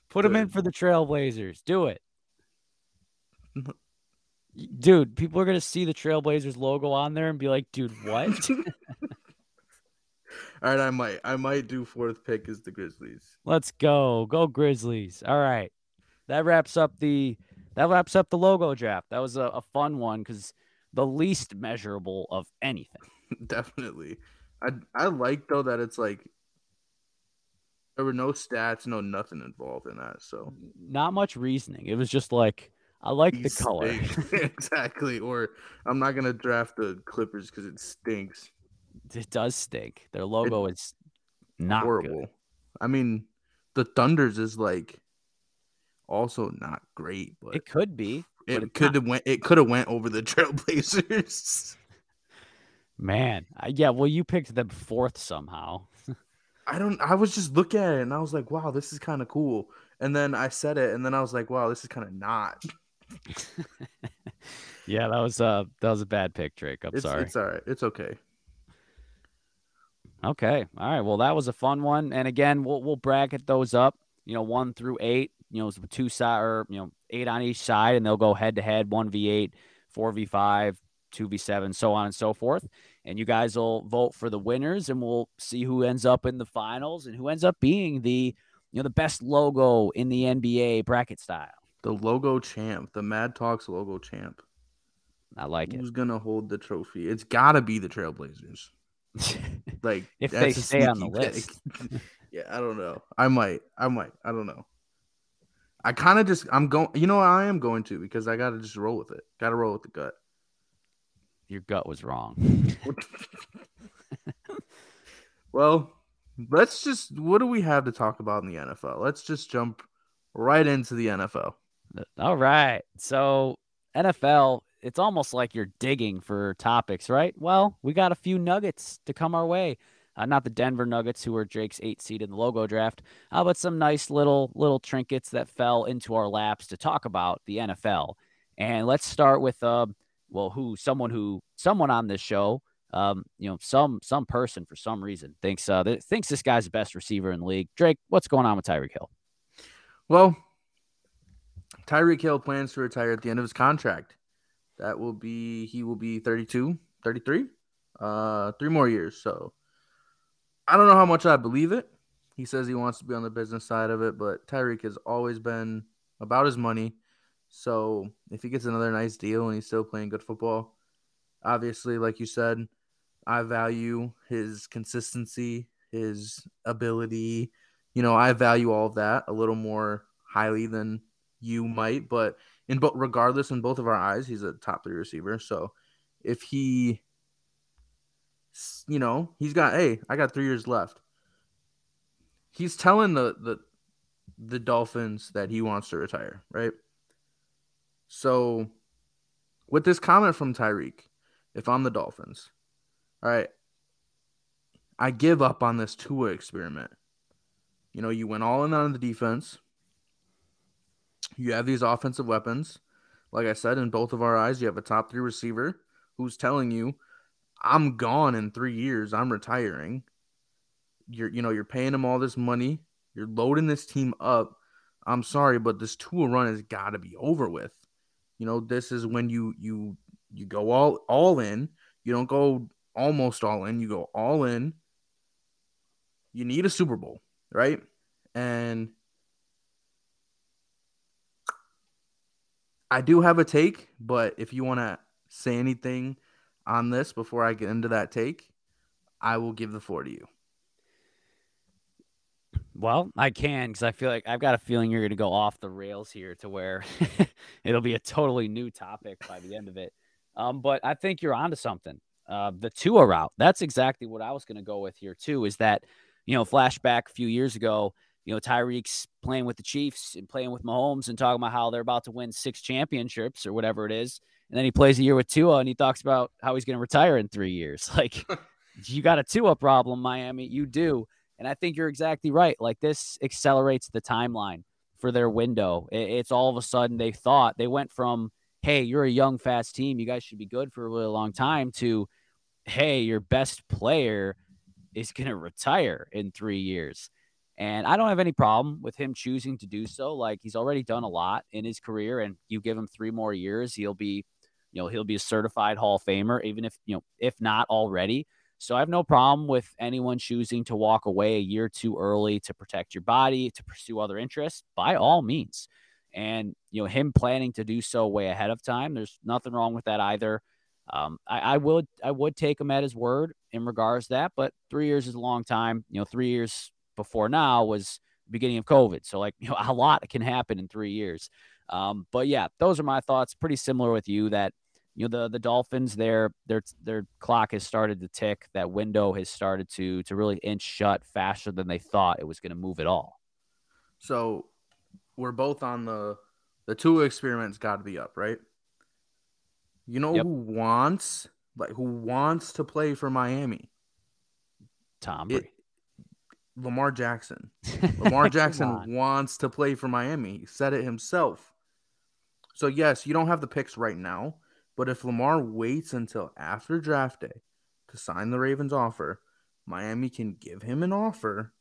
put them in for the Trailblazers. Do it. Dude, people are gonna see the Trailblazers logo on there and be like, "Dude, what?"
All right, I might I might do fourth pick is the Grizzlies.
Let's go. Go Grizzlies. All right. That wraps up the that wraps up the logo draft. That was a, a fun one because the least measurable of anything.
Definitely. I I like though that it's like there were no stats, no nothing involved in that. So
Not much reasoning. It was just like I like the color.
exactly. Or I'm not gonna draft the Clippers because it stinks.
It does stink. Their logo is not
Horrible.
good.
I mean, the Thunders is like also not great, but
It could be.
it could have went it could have went over the Trailblazers.
Man, I- yeah. Well, you picked them fourth somehow.
I don't I was just looking at it and I was like, wow, this is kind of cool. And then I said it and then I was like, wow, this is kind of not.
yeah, that was uh that was a bad pick, Drake. I'm
It's
sorry.
it's all right. It's okay.
Okay. All right. Well, that was a fun one. And again, we'll we'll bracket those up. You know, one through eight. You know, two side or you know eight on each side, and they'll go head to head. One v eight, four v five, two v seven, so on and so forth. And you guys will vote for the winners, and we'll see who ends up in the finals and who ends up being the you know the best logo in the NBA bracket style.
The logo champ, the Mad Talks logo champ.
I like it.
Who's gonna hold the trophy? It's gotta be the Trailblazers. Like
If they stay on the list.
yeah, I don't know. I might. I might. I don't know. I kind of just I'm going. You know, I am going to because I gotta just roll with it. Gotta roll with the gut.
Your gut was wrong.
well, let's just. What do we have to talk about in the NFL? Let's just jump right into the NFL.
All right. So, NFL, it's almost like you're digging for topics, right? Well, we got a few nuggets to come our way. Uh, not the Denver Nuggets, who were Drake's eight seed in the logo draft, uh, but some nice little little trinkets that fell into our laps to talk about the NFL. And let's start with, uh, well, who someone who someone on this show, um, you know, some some person for some reason thinks uh, th- thinks this guy's the best receiver in the league. Drake, what's going on with Tyreek Hill?
Well, Tyreek Hill plans to retire at the end of his contract. That will be he will be 32, 33. Uh three more years. So I don't know how much I believe it. He says he wants to be on the business side of it, but Tyreek has always been about his money So if he gets another nice deal and he's still playing good football, obviously, like you said, I value his consistency, his ability. You know, I value all of that a little more highly than you might, but in but regardless, in both of our eyes, he's a top three receiver. So if he, you know, he's got, hey, I got three years left. He's telling the the the Dolphins that he wants to retire, right? So with this comment from Tyreek, if I'm the Dolphins, all right, I give up on this Tua experiment. You know, you went all in on the defense. You have these offensive weapons. Like I said, in both of our eyes, you have a top three receiver who's telling you, I'm gone in three years. I'm retiring. You're, you know, you're paying him all this money. You're loading this team up. I'm sorry, but this Tua run has got to be over with. You know, this is when you you you go all all in. You don't go almost all in. You go all in. You need a Super Bowl, right? And I do have a take, but if you want to say anything on this before I get into that take, I will give the floor to you.
Well, I can because I feel like I've got a feeling you're going to go off the rails here to where it'll be a totally new topic by the end of it. Um, but I think you're onto something. Uh, the Tua route, that's exactly what I was going to go with here, too, is that, you know, flashback a few years ago, you know, Tyreek's playing with the Chiefs and playing with Mahomes and talking about how they're about to win six championships or whatever it is. And then he plays a year with Tua and he talks about how he's going to retire in three years. Like, you got a Tua problem, Miami. You do. And I think you're exactly right. Like, this accelerates the timeline for their window. It's all of a sudden they thought they went from, hey, you're a young, fast team. You guys should be good for a really long time to, hey, your best player is going to retire in three years. And I don't have any problem with him choosing to do so. Like he's already done a lot in his career, and you give him three more years, he'll be, you know, he'll be a certified Hall of Famer, even if you know, if not already. So I have no problem with anyone choosing to walk away a year too early to protect your body, to pursue other interests, by all means. And you know, him planning to do so way ahead of time, there's nothing wrong with that either. Um, I, I would I would take him at his word in regards to that, but three years is a long time. You know, three years before now was beginning of COVID. So like you know a lot can happen in three years. Um, but yeah, those are my thoughts. Pretty similar with you that you know the the Dolphins their their their clock has started to tick. That window has started to to really inch shut faster than they thought it was going to move at all.
So we're both on the the Tua experiment's got to be up, right? You know yep. who wants like who wants to play for Miami?
Tom Brady. It,
Lamar Jackson. Lamar Jackson wants to play for Miami. He said it himself. So yes, you don't have the picks right now, but if Lamar waits until after draft day to sign the Ravens offer, Miami can give him an offer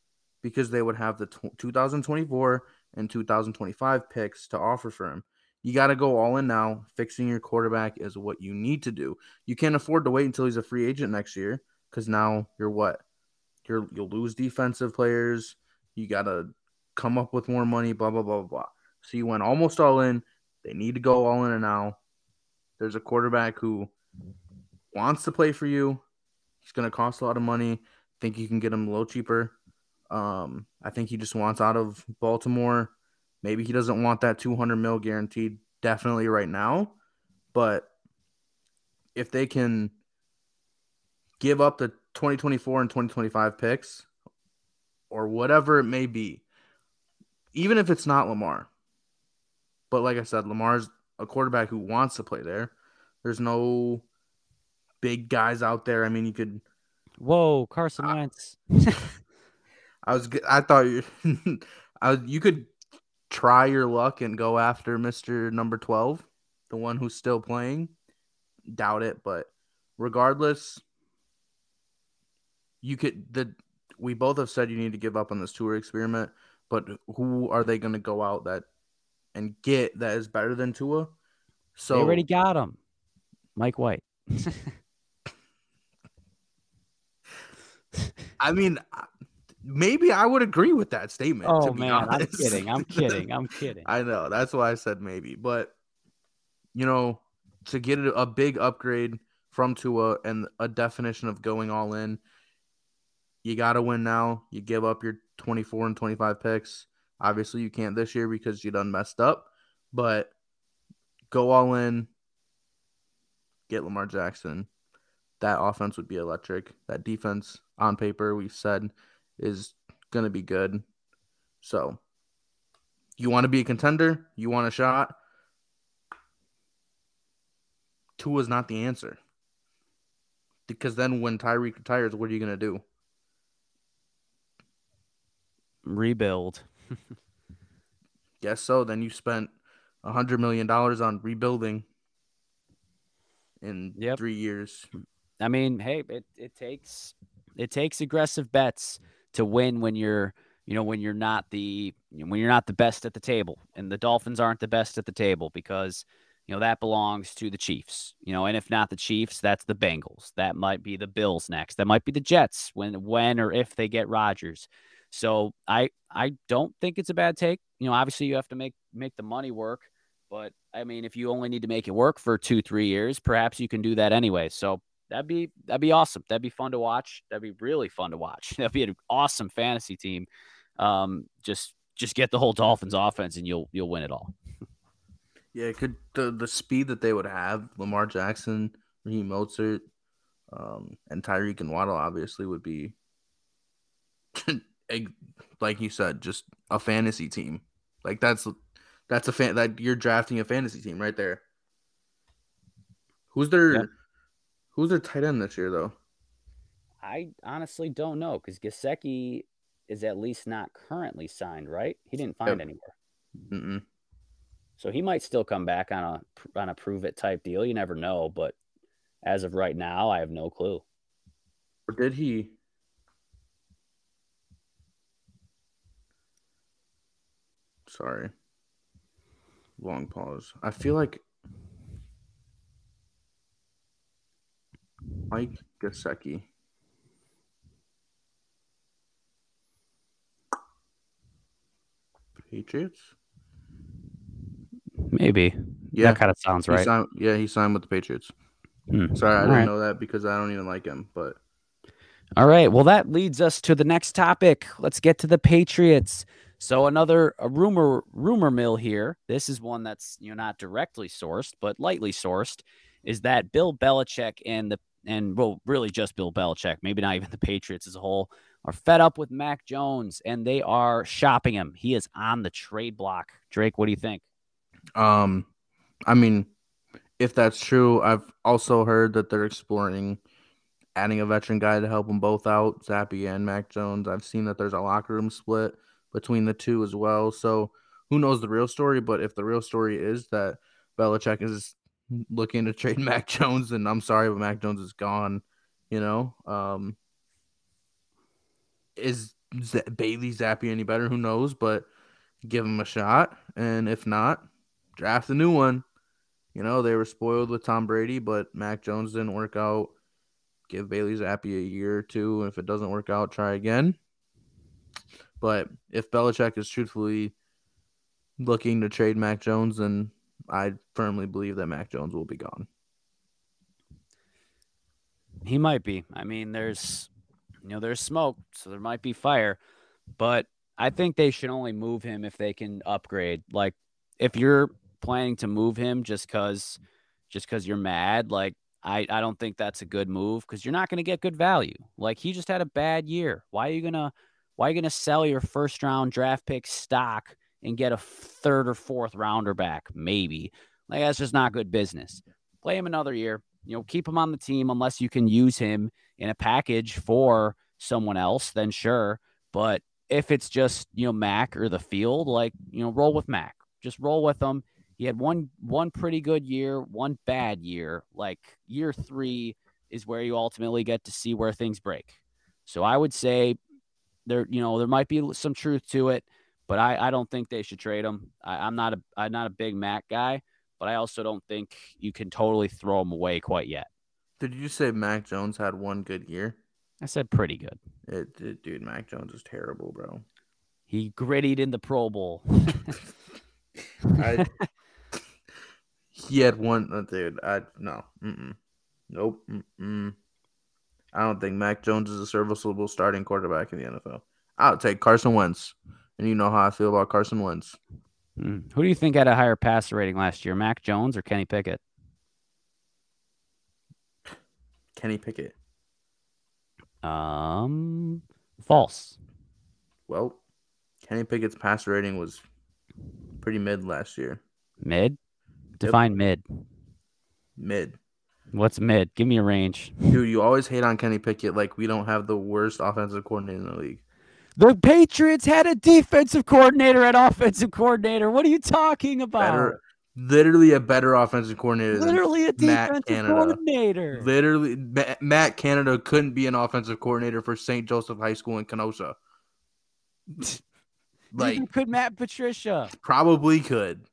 because they would have the t- 2024 and 2025 picks to offer for him. You got to go all in now. Fixing your quarterback is what you need to do. You can't afford to wait until he's a free agent next year because now you're what you're you'll lose defensive players. You gotta come up with more money. Blah blah blah blah. So you went almost all in. They need to go all in and now. There's a quarterback who wants to play for you. He's gonna cost a lot of money. Think you can get him a little cheaper. Um, I think he just wants out of Baltimore. Maybe he doesn't want that 200 mil guaranteed definitely right now, but if they can give up the 2024 and 2025 picks or whatever it may be, even if it's not Lamar. But like I said, Lamar's a quarterback who wants to play there. There's no big guys out there. I mean, you could.
Whoa, Carson Wentz.
I was. I thought you. I was, you could try your luck and go after Mister Number Twelve, the one who's still playing. Doubt it, but regardless, you could the we both have said you need to give up on this Tua experiment, but who are they going to go out that and get that is better than Tua?
So they already got him, Mike White.
I mean, maybe I would agree with that statement.
Oh man, I'm kidding. I'm kidding. I'm kidding.
I know that's why I said maybe, but you know, to get a big upgrade from Tua and a definition of going all in, you got to win now. You give up your 24 and 25 picks. Obviously, you can't this year because you done messed up, but go all in, get Lamar Jackson. That offense would be electric. That defense on paper, we said, is going to be good. So, you want to be a contender? You want a shot? Tua is not the answer. Because then when Tyreek retires, what are you going to do?
Rebuild.
Guess so. Then you spent a hundred million dollars on rebuilding in yep. three years.
I mean, hey, it, it takes it takes aggressive bets to win when you're you know when you're not the when you're not the best at the table and the dolphins aren't the best at the table because you know that belongs to the chiefs you know and if not the chiefs that's the bengals that might be the bills next that might be the jets when when or if they get Rodgers so i i don't think it's a bad take. You know obviously you have to make make the money work but i mean if you only need to make it work for two three years perhaps you can do that anyway. So that'd be that'd be awesome. That'd be fun to watch. That'd be really fun to watch. That'd be an awesome fantasy team. Um, just just get the whole Dolphins offense and you'll you'll win it all.
Yeah, could the the speed that they would have, Lamar Jackson, Raheem Mostert, um, and Tyreek and Waddle obviously would be like you said, just a fantasy team. Like that's that's a fan that you're drafting a fantasy team right there. Who's their yep. who's their tight end this year though?
I honestly don't know because Gesicki is at least not currently signed, right? He didn't find yep. anywhere. Mm-mm. So he might still come back on a on a prove it type deal. You never know, but as of right now, I have no clue.
Or did he? Sorry. Long pause. I feel like Mike Gesicki. Patriots?
Maybe. Yeah. That kind of sounds right.
He signed, yeah, he signed with the Patriots. Hmm. Sorry, I All didn't right. know that because I don't even like him, but
all right. Well, that leads us to the next topic. Let's get to the Patriots. So another a rumor rumor mill here. This is one that's you know not directly sourced, but lightly sourced. Is that Bill Belichick and the and well, really just Bill Belichick, maybe not even the Patriots as a whole, are fed up with Mac Jones and they are shopping him. He is on the trade block. Drake, what do you think?
Um, I mean, if that's true, I've also heard that they're exploring adding a veteran guy to help them both out, Zappe and Mac Jones. I've seen that there's a locker room split between the two as well. So who knows the real story? But if the real story is that Belichick is looking to trade Mac Jones, then I'm sorry, but Mac Jones is gone. You know, um, is Z- Bailey Zappe any better? Who knows? But give him a shot, and if not, draft a new one. You know, they were spoiled with Tom Brady, but Mac Jones didn't work out. Give Bailey Zappe a year or two. If it doesn't work out, try again. But if Belichick is truthfully looking to trade Mac Jones, then I firmly believe that Mac Jones will be gone.
He might be. I mean, there's you know, there's smoke, so there might be fire, but I think they should only move him if they can upgrade. Like if you're planning to move him just cuz just cuz you're mad, like I I don't think that's a good move cuz you're not going to get good value. Like he just had a bad year. Why are you going to why are you going to sell your first round draft pick stock and get a third or fourth rounder back? Maybe. Like that's just not good business. Play him another year. You know, keep him on the team unless you can use him in a package for someone else, then sure. But if it's just, you know, Mac or the field, like, you know, roll with Mac. Just roll with him. He had one one pretty good year, one bad year. Like year three is where you ultimately get to see where things break. So I would say there, you know, there might be some truth to it, but I, I don't think they should trade him. I, I'm not a I'm not a big Mac guy, but I also don't think you can totally throw him away quite yet.
Did you say Mac Jones had one good year?
I said pretty good.
It, it, dude, Mac Jones is terrible, bro.
He grittied in the Pro Bowl.
I, He had one, uh, dude. I no, mm-mm. nope. Mm-mm. I don't think Mac Jones is a serviceable starting quarterback in the NFL. I'll take Carson Wentz, and you know how I feel about Carson Wentz.
Mm. Who do you think had a higher passer rating last year, Mac Jones or Kenny Pickett?
Kenny Pickett.
Um, false.
Well, Kenny Pickett's passer rating was pretty mid last year.
Mid? Define yep. mid.
Mid.
What's mid? Give me a range.
Dude, you always hate on Kenny Pickett like we don't have the worst offensive coordinator in the league.
The Patriots had a defensive coordinator and offensive coordinator. What are you talking about?
Better, literally a better offensive coordinator.
Literally a defensive coordinator.
Literally, Matt Canada couldn't be an offensive coordinator for St. Joseph High School in Kenosha.
like, could Matt Patricia?
Probably could.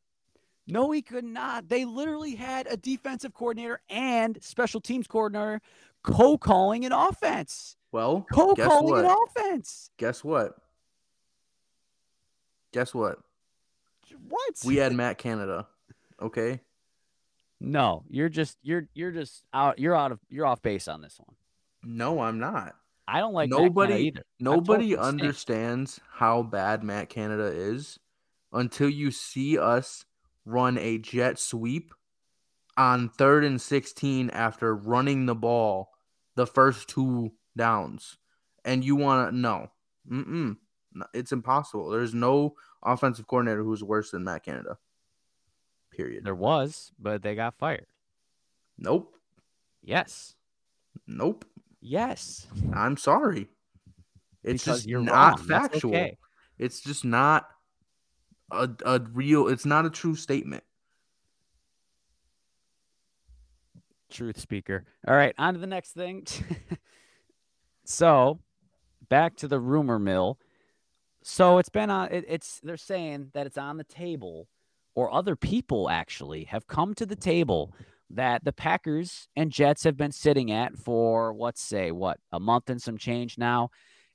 No, he could not. They literally had a defensive coordinator and special teams coordinator co-calling an offense.
Well,
co-calling an offense.
Guess what? Guess what?
What?
We had Matt Canada. Okay.
No, you're just you're you're just out. You're out of you're off base on this one.
No, I'm not.
I don't like
nobody
either.
Nobody understands how bad Matt Canada is until you see us run a jet sweep on third and 16 after running the ball the first two downs. And you want to know, mm it's impossible. There's no offensive coordinator who's worse than Matt Canada. Period.
There was, but they got fired.
Nope.
Yes.
Nope.
Yes.
I'm sorry. It's because just not wrong. factual. Okay. It's just not a, a real it's not a true statement.
Truth speaker. All right, on to the next thing. so, back to the rumor mill. So it's been on it, it's they're saying that it's on the table or other people actually have come to the table that the Packers and Jets have been sitting at for let's say what a month and some change now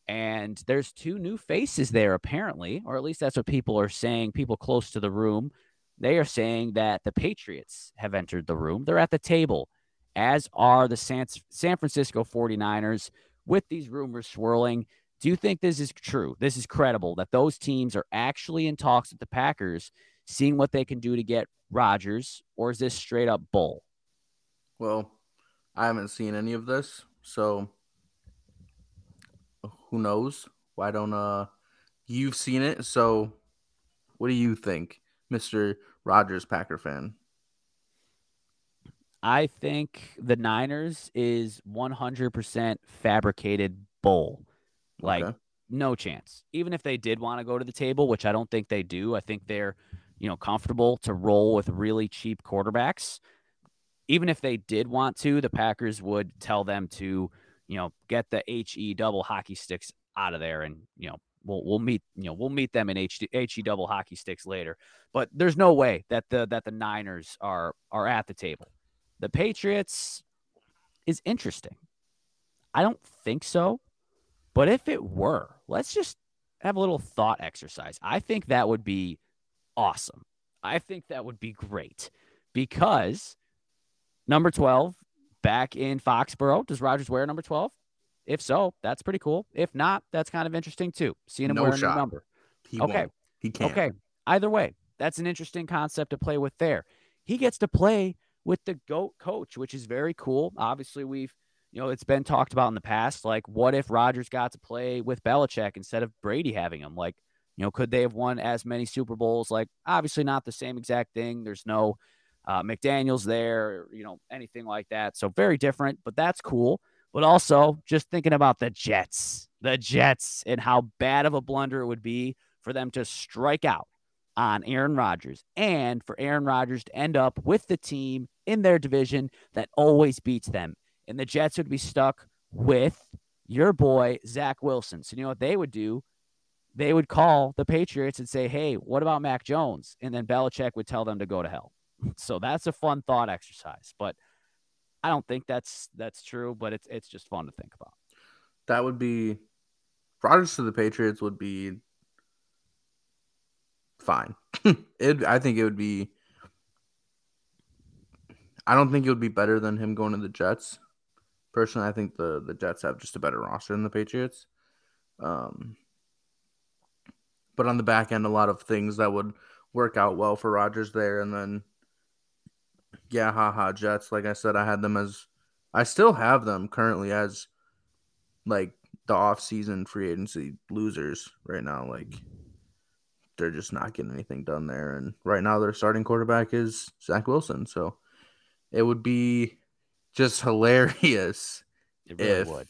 and there's two new faces there, apparently, or at least that's what people are saying. People close to the room, they are saying that the Patriots have entered the room. They're at the table, as are the San, San Francisco 49ers, with these rumors swirling. Do you think this is true? This is credible that those teams are actually in talks with the Packers, seeing what they can do to get Rodgers, or is this straight up bull?
Well, I haven't seen any of this. So who knows? Why don't uh you've seen it, so what do you think, Mr. Rodgers Packer fan?
I think the Niners is 100% fabricated bull. Like okay. no chance. Even if they did want to go to the table, which I don't think they do, I think they're, you know, comfortable to roll with really cheap quarterbacks. Even if they did want to, the Packers would tell them to you know, get the HE double hockey sticks out of there and, you know, we'll we'll meet, you know, we'll meet them in HE, HE double hockey sticks later. But there's no way that the that the Niners are are at the table. The Patriots is interesting. I don't think so. But if it were, let's just have a little thought exercise. I think that would be awesome. I think that would be great because number 12 back in Foxborough. Does Rodgers wear number 12? If so, that's pretty cool. If not, that's kind of interesting too. Seeing him no wearing a number.
He okay. Won't. He can't.
Okay. Either way, that's an interesting concept to play with there. He gets to play with the GOAT coach, which is very cool. Obviously, we've, you know, it's been talked about in the past. Like, what if Rodgers got to play with Belichick instead of Brady having him? Like, you know, could they have won as many Super Bowls? Like, obviously not the same exact thing. There's no uh, McDaniels there, you know, anything like that. So very different, but that's cool. But also just thinking about the Jets, the Jets, and how bad of a blunder it would be for them to strike out on Aaron Rodgers and for Aaron Rodgers to end up with the team in their division that always beats them. And the Jets would be stuck with your boy, Zach Wilson. So, you know what they would do? They would call the Patriots and say, Hey, what about Mac Jones? And then Belichick would tell them to go to hell. So that's a fun thought exercise, but I don't think that's that's true, but it's it's just fun to think about.
That would be Rodgers to the Patriots would be fine. it I think it would be I don't think it would be better than him going to the Jets. Personally, I think the the Jets have just a better roster than the Patriots. Um, but on the back end, a lot of things that would work out well for Rodgers there, and then yeah, haha, Jets. Like I said, I had them as I still have them currently as like the off-season free agency losers right now. Like they're just not getting anything done there, and right now their starting quarterback is Zach Wilson. So it would be just hilarious really if would.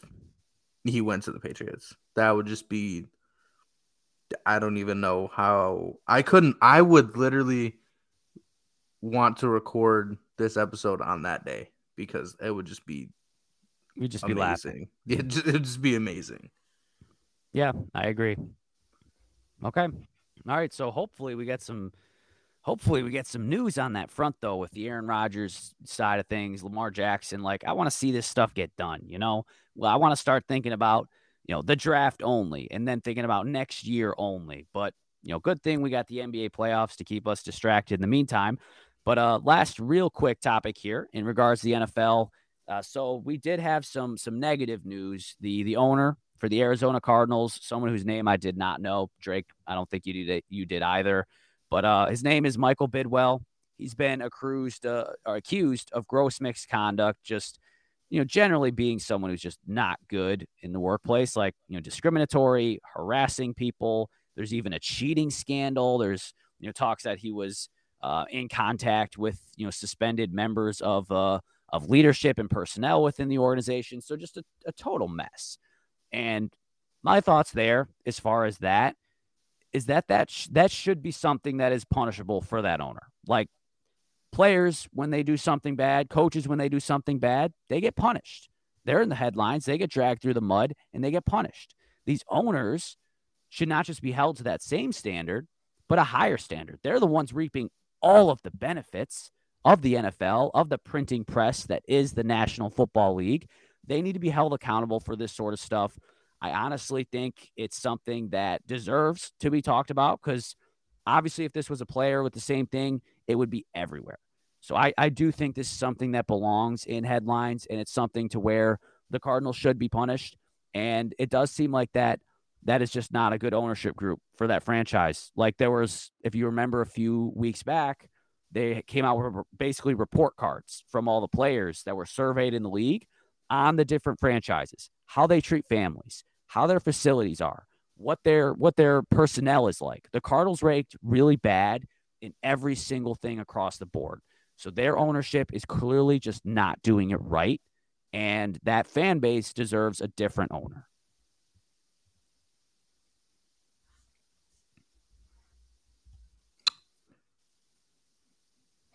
he went to the Patriots. That would just be. I don't even know how I couldn't. I would literally want to record this episode on that day because it would just be
we'd just amazing. be laughing.
It'd just be amazing.
Yeah, I agree. Okay. All right. So hopefully we get some hopefully we get some news on that front though with the Aaron Rodgers side of things, Lamar Jackson. Like I want to see this stuff get done, you know? Well, I want to start thinking about, you know, the draft only and then thinking about next year only. But, you know, good thing we got the NBA playoffs to keep us distracted in the meantime. But uh, last real quick topic here in regards to the NFL. Uh, so we did have some some negative news. The the owner for the Arizona Cardinals, someone whose name I did not know, Drake. I don't think you did you did either. But uh, his name is Michael Bidwill. He's been accused uh, or accused of gross misconduct, just you know, generally being someone who's just not good in the workplace, like you know, discriminatory, harassing people. There's even a cheating scandal. There's you know talks that he was uh, in contact with you know suspended members of uh, of leadership and personnel within the organization. So just a, a total mess. And my thoughts there, as far as that, is that that sh- that should be something that is punishable for that owner. Like players when they do something bad, coaches when they do something bad, they get punished. They're in the headlines, they get dragged through the mud, and they get punished. These owners should not just be held to that same standard, but a higher standard. They're the ones reaping all of the benefits of the NFL, of the printing press that is the National Football League. They need to be held accountable for this sort of stuff. I honestly think it's something that deserves to be talked about because obviously, if this was a player with the same thing, it would be everywhere. So I, I do think this is something that belongs in headlines and it's something to where the Cardinals should be punished. And it does seem like that that is just not a good ownership group for that franchise. Like there was, if you remember a few weeks back, they came out with basically report cards from all the players that were surveyed in the league on the different franchises, how they treat families, how their facilities are, what their what their personnel is like. The Cardinals ranked really bad in every single thing across the board. So their ownership is clearly just not doing it right. And that fan base deserves a different owner.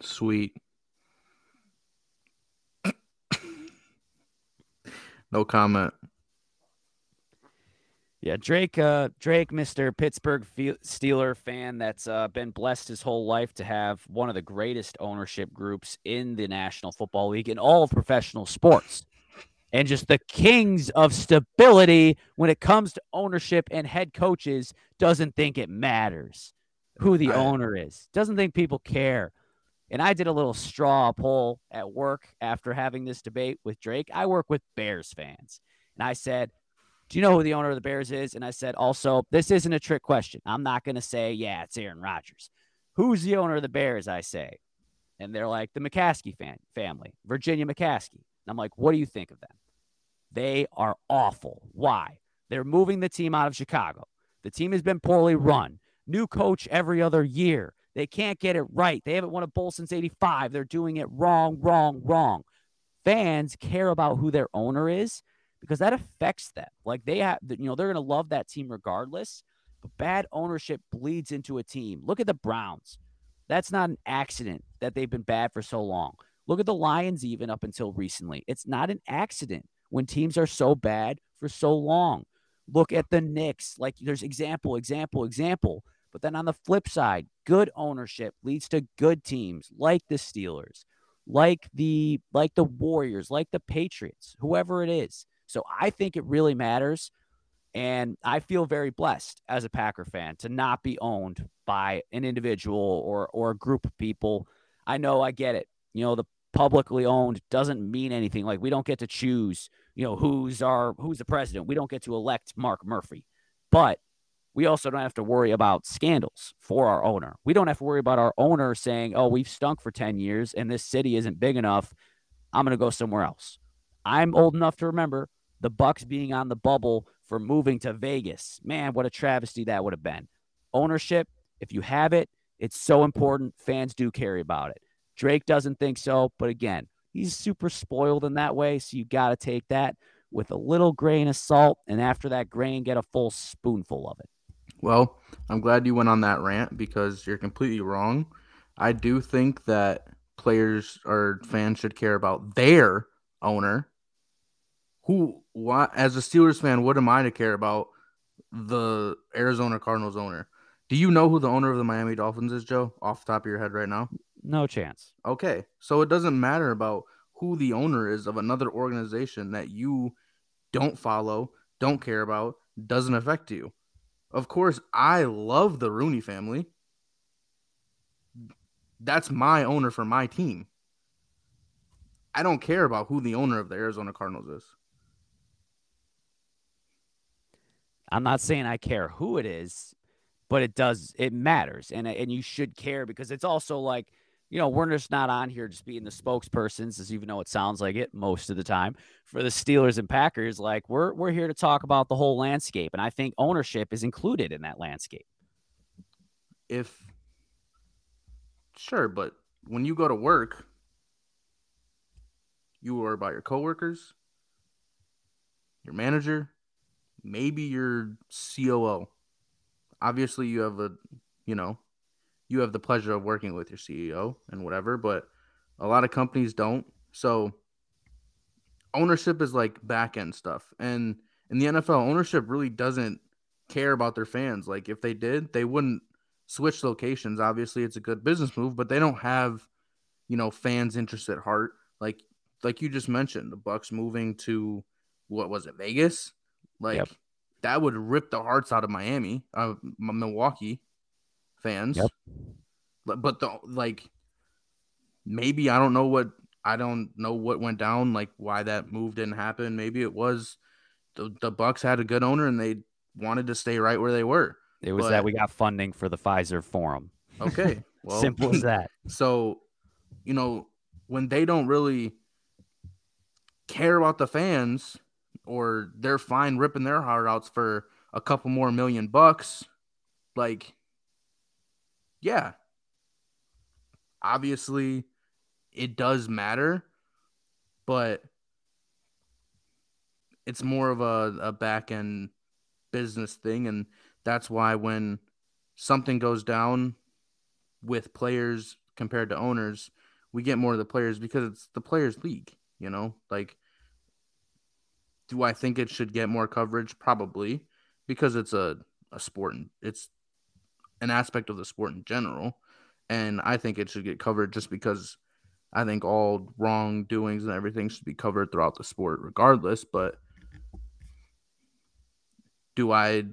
Sweet. no comment.
Yeah, Drake, uh, Drake, Mr. Pittsburgh Steeler fan that's uh, been blessed his whole life to have one of the greatest ownership groups in the National Football League in all of professional sports. And just the kings of stability when it comes to ownership and head coaches doesn't think it matters who the owner is, doesn't think people care. And I did a little straw poll at work after having this debate with Drake. I work with Bears fans. And I said, Do you know who the owner of the Bears is? And I said, Also, this isn't a trick question. I'm not going to say, Yeah, it's Aaron Rodgers. Who's the owner of the Bears? I say. And they're like, The McCaskey fan, family, Virginia McCaskey. And I'm like, What do you think of them? They are awful. Why? They're moving the team out of Chicago. The team has been poorly run. New coach every other year. They can't get it right. They haven't won a bowl since 85. They're doing it wrong, wrong, wrong. Fans care about who their owner is because that affects them. Like they have, you know, they're going to love that team regardless. But bad ownership bleeds into a team. Look at the Browns. That's not an accident that they've been bad for so long. Look at the Lions, even up until recently. It's not an accident when teams are so bad for so long. Look at the Knicks. Like there's example, example, example. But then on the flip side, good ownership leads to good teams like the Steelers, like the like the Warriors, like the Patriots, whoever it is. So I think it really matters. And I feel very blessed as a Packer fan to not be owned by an individual or or a group of people. I know I get it. You know, the publicly owned doesn't mean anything. Like we don't get to choose, you know, who's our who's the president. We don't get to elect Mark Murphy. But we also don't have to worry about scandals for our owner. We don't have to worry about our owner saying, "Oh, we've stunk for 10 years and this city isn't big enough. I'm going to go somewhere else." I'm old enough to remember the Bucks being on the bubble for moving to Vegas. Man, what a travesty that would have been. Ownership, if you have it, it's so important. Fans do care about it. Drake doesn't think so, but again, he's super spoiled in that way, so you got to take that with a little grain of salt and after that grain get a full spoonful of it.
Well, I'm glad you went on that rant because you're completely wrong. I do think that players or fans should care about their owner. Who, what, as a Steelers fan, what am I to care about the Arizona Cardinals owner? Do you know who the owner of the Miami Dolphins is, Joe, off the top of your head right now?
No chance.
Okay. So it doesn't matter about who the owner is of another organization that you don't follow, don't care about, doesn't affect you. Of course, I love the Rooney family. That's my owner for my team. I don't care about who the owner of the Arizona Cardinals is.
I'm not saying I care who it is, but it does it matters and and you should care because it's also like you know, we're just not on here just being the spokespersons, as even though it sounds like it most of the time for the Steelers and Packers. Like we're we're here to talk about the whole landscape, and I think ownership is included in that landscape.
If sure, but when you go to work, you are by your coworkers, your manager, maybe your COO. Obviously, you have a you know you have the pleasure of working with your CEO and whatever, but a lot of companies don't. So ownership is like back end stuff. And in the NFL, ownership really doesn't care about their fans. Like if they did, they wouldn't switch locations. Obviously, it's a good business move, but they don't have, you know, fans' interest at heart. Like like you just mentioned, the Bucks moving to what was it, Vegas? Like yep. that would rip the hearts out of Miami, uh, Milwaukee fans. Yep. But the like maybe I don't know what I don't know what went down, like why that move didn't happen. Maybe it was the, the Bucks had a good owner and they wanted to stay right where they were.
It was but, that we got funding for the Fiserv Forum.
Okay.
Well, simple as that.
So, you know, when they don't really care about the fans or they're fine ripping their heart outs for a couple more million bucks, like yeah, obviously it does matter, but it's more of a, a back end business thing. And that's why when something goes down with players compared to owners, we get more of the players because it's the players' league, you know? Like, do I think it should get more coverage? Probably because it's a, a sport and it's an aspect of the sport in general. And I think it should get covered just because I think all wrongdoings and everything should be covered throughout the sport, regardless. But do I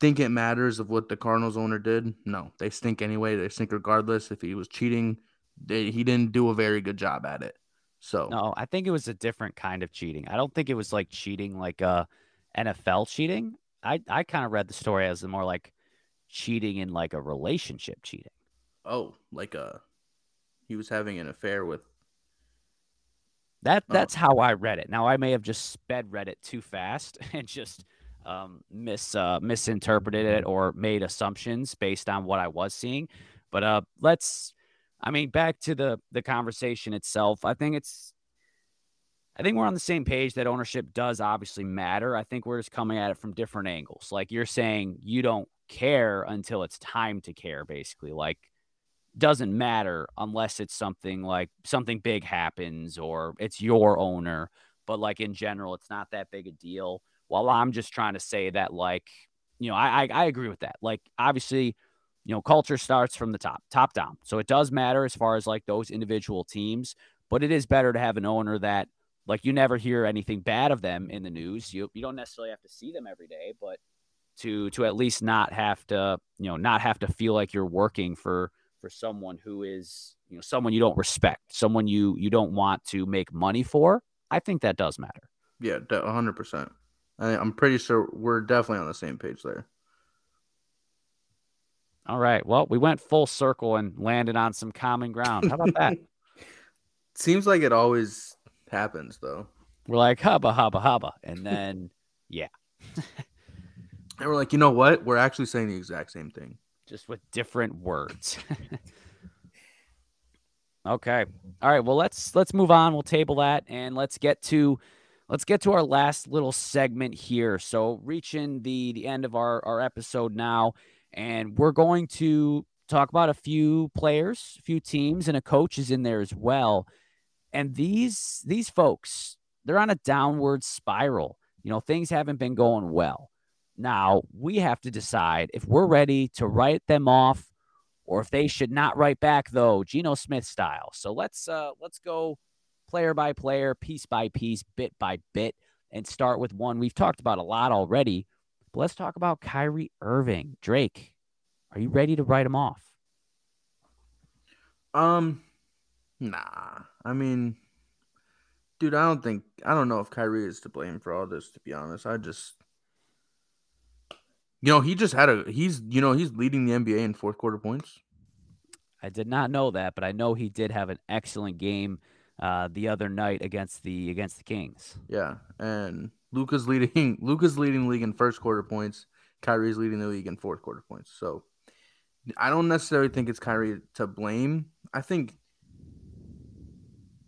think it matters of what the Cardinals owner did? No, they stink anyway. They stink regardless. If he was cheating, they, he didn't do a very good job at it. So
no, I think it was a different kind of cheating. I don't think it was like cheating like uh NFL cheating. I I kind of read the story as the more like cheating in like a relationship cheating.
Oh, like a uh, he was having an affair with
that oh. that's oh. how I read it. Now I may have just sped read it too fast and just um, mis uh, misinterpreted it or made assumptions based on what I was seeing. But uh, let's, I mean, back to the the conversation itself. I think it's, I think we're on the same page that ownership does obviously matter. I think we're just coming at it from different angles. Like you're saying, you don't care until it's time to care basically like doesn't matter unless it's something like something big happens or it's your owner but like in general it's not that big a deal. While i'm just trying to say that like you know i i, I agree with that. Like obviously you know culture starts from the top top down. So it does matter as far as like those individual teams but it is better to have an owner that like you never hear anything bad of them in the news. You, you don't necessarily have to see them every day but to to at least not have to you know not have to feel like you're working for for someone who is, you know, someone you don't respect, someone you you don't want to make money for, I think that does matter.
Yeah, hundred percent. I, i'm pretty sure we're definitely on the same page there.
All right. Well, we went full circle and landed on some common ground. How about that?
Seems like it always happens, though.
We're like hubba hubba hubba, and then yeah.
and we're like, you know what? We're actually saying the exact same thing,
just with different words. okay. All right. Well, let's let's move on. We'll table that, and let's get to let's get to our last little segment here. So, reaching the the end of our our episode now, and we're going to talk about a few players, a few teams, and a coach is in there as well. And these these folks, they're on a downward spiral. You know, things haven't been going well. Now we have to decide if we're ready to write them off or if they should not write back though, Geno Smith style. So let's uh let's go player by player, piece by piece, bit by bit, and start with one we've talked about a lot already. But let's talk about Kyrie Irving. Drake, are you ready to write him off?
Um, nah. I mean, dude, I don't think I don't know if Kyrie is to blame for all this. To be honest, I just, you know, he just had a he's you know he's leading the NBA in fourth quarter points.
I did not know that, but I know he did have an excellent game uh, the other night against the against the Kings.
Yeah, and Luka's leading Luka's leading the league in first quarter points. Kyrie's leading the league in fourth quarter points. So I don't necessarily think it's Kyrie to blame. I think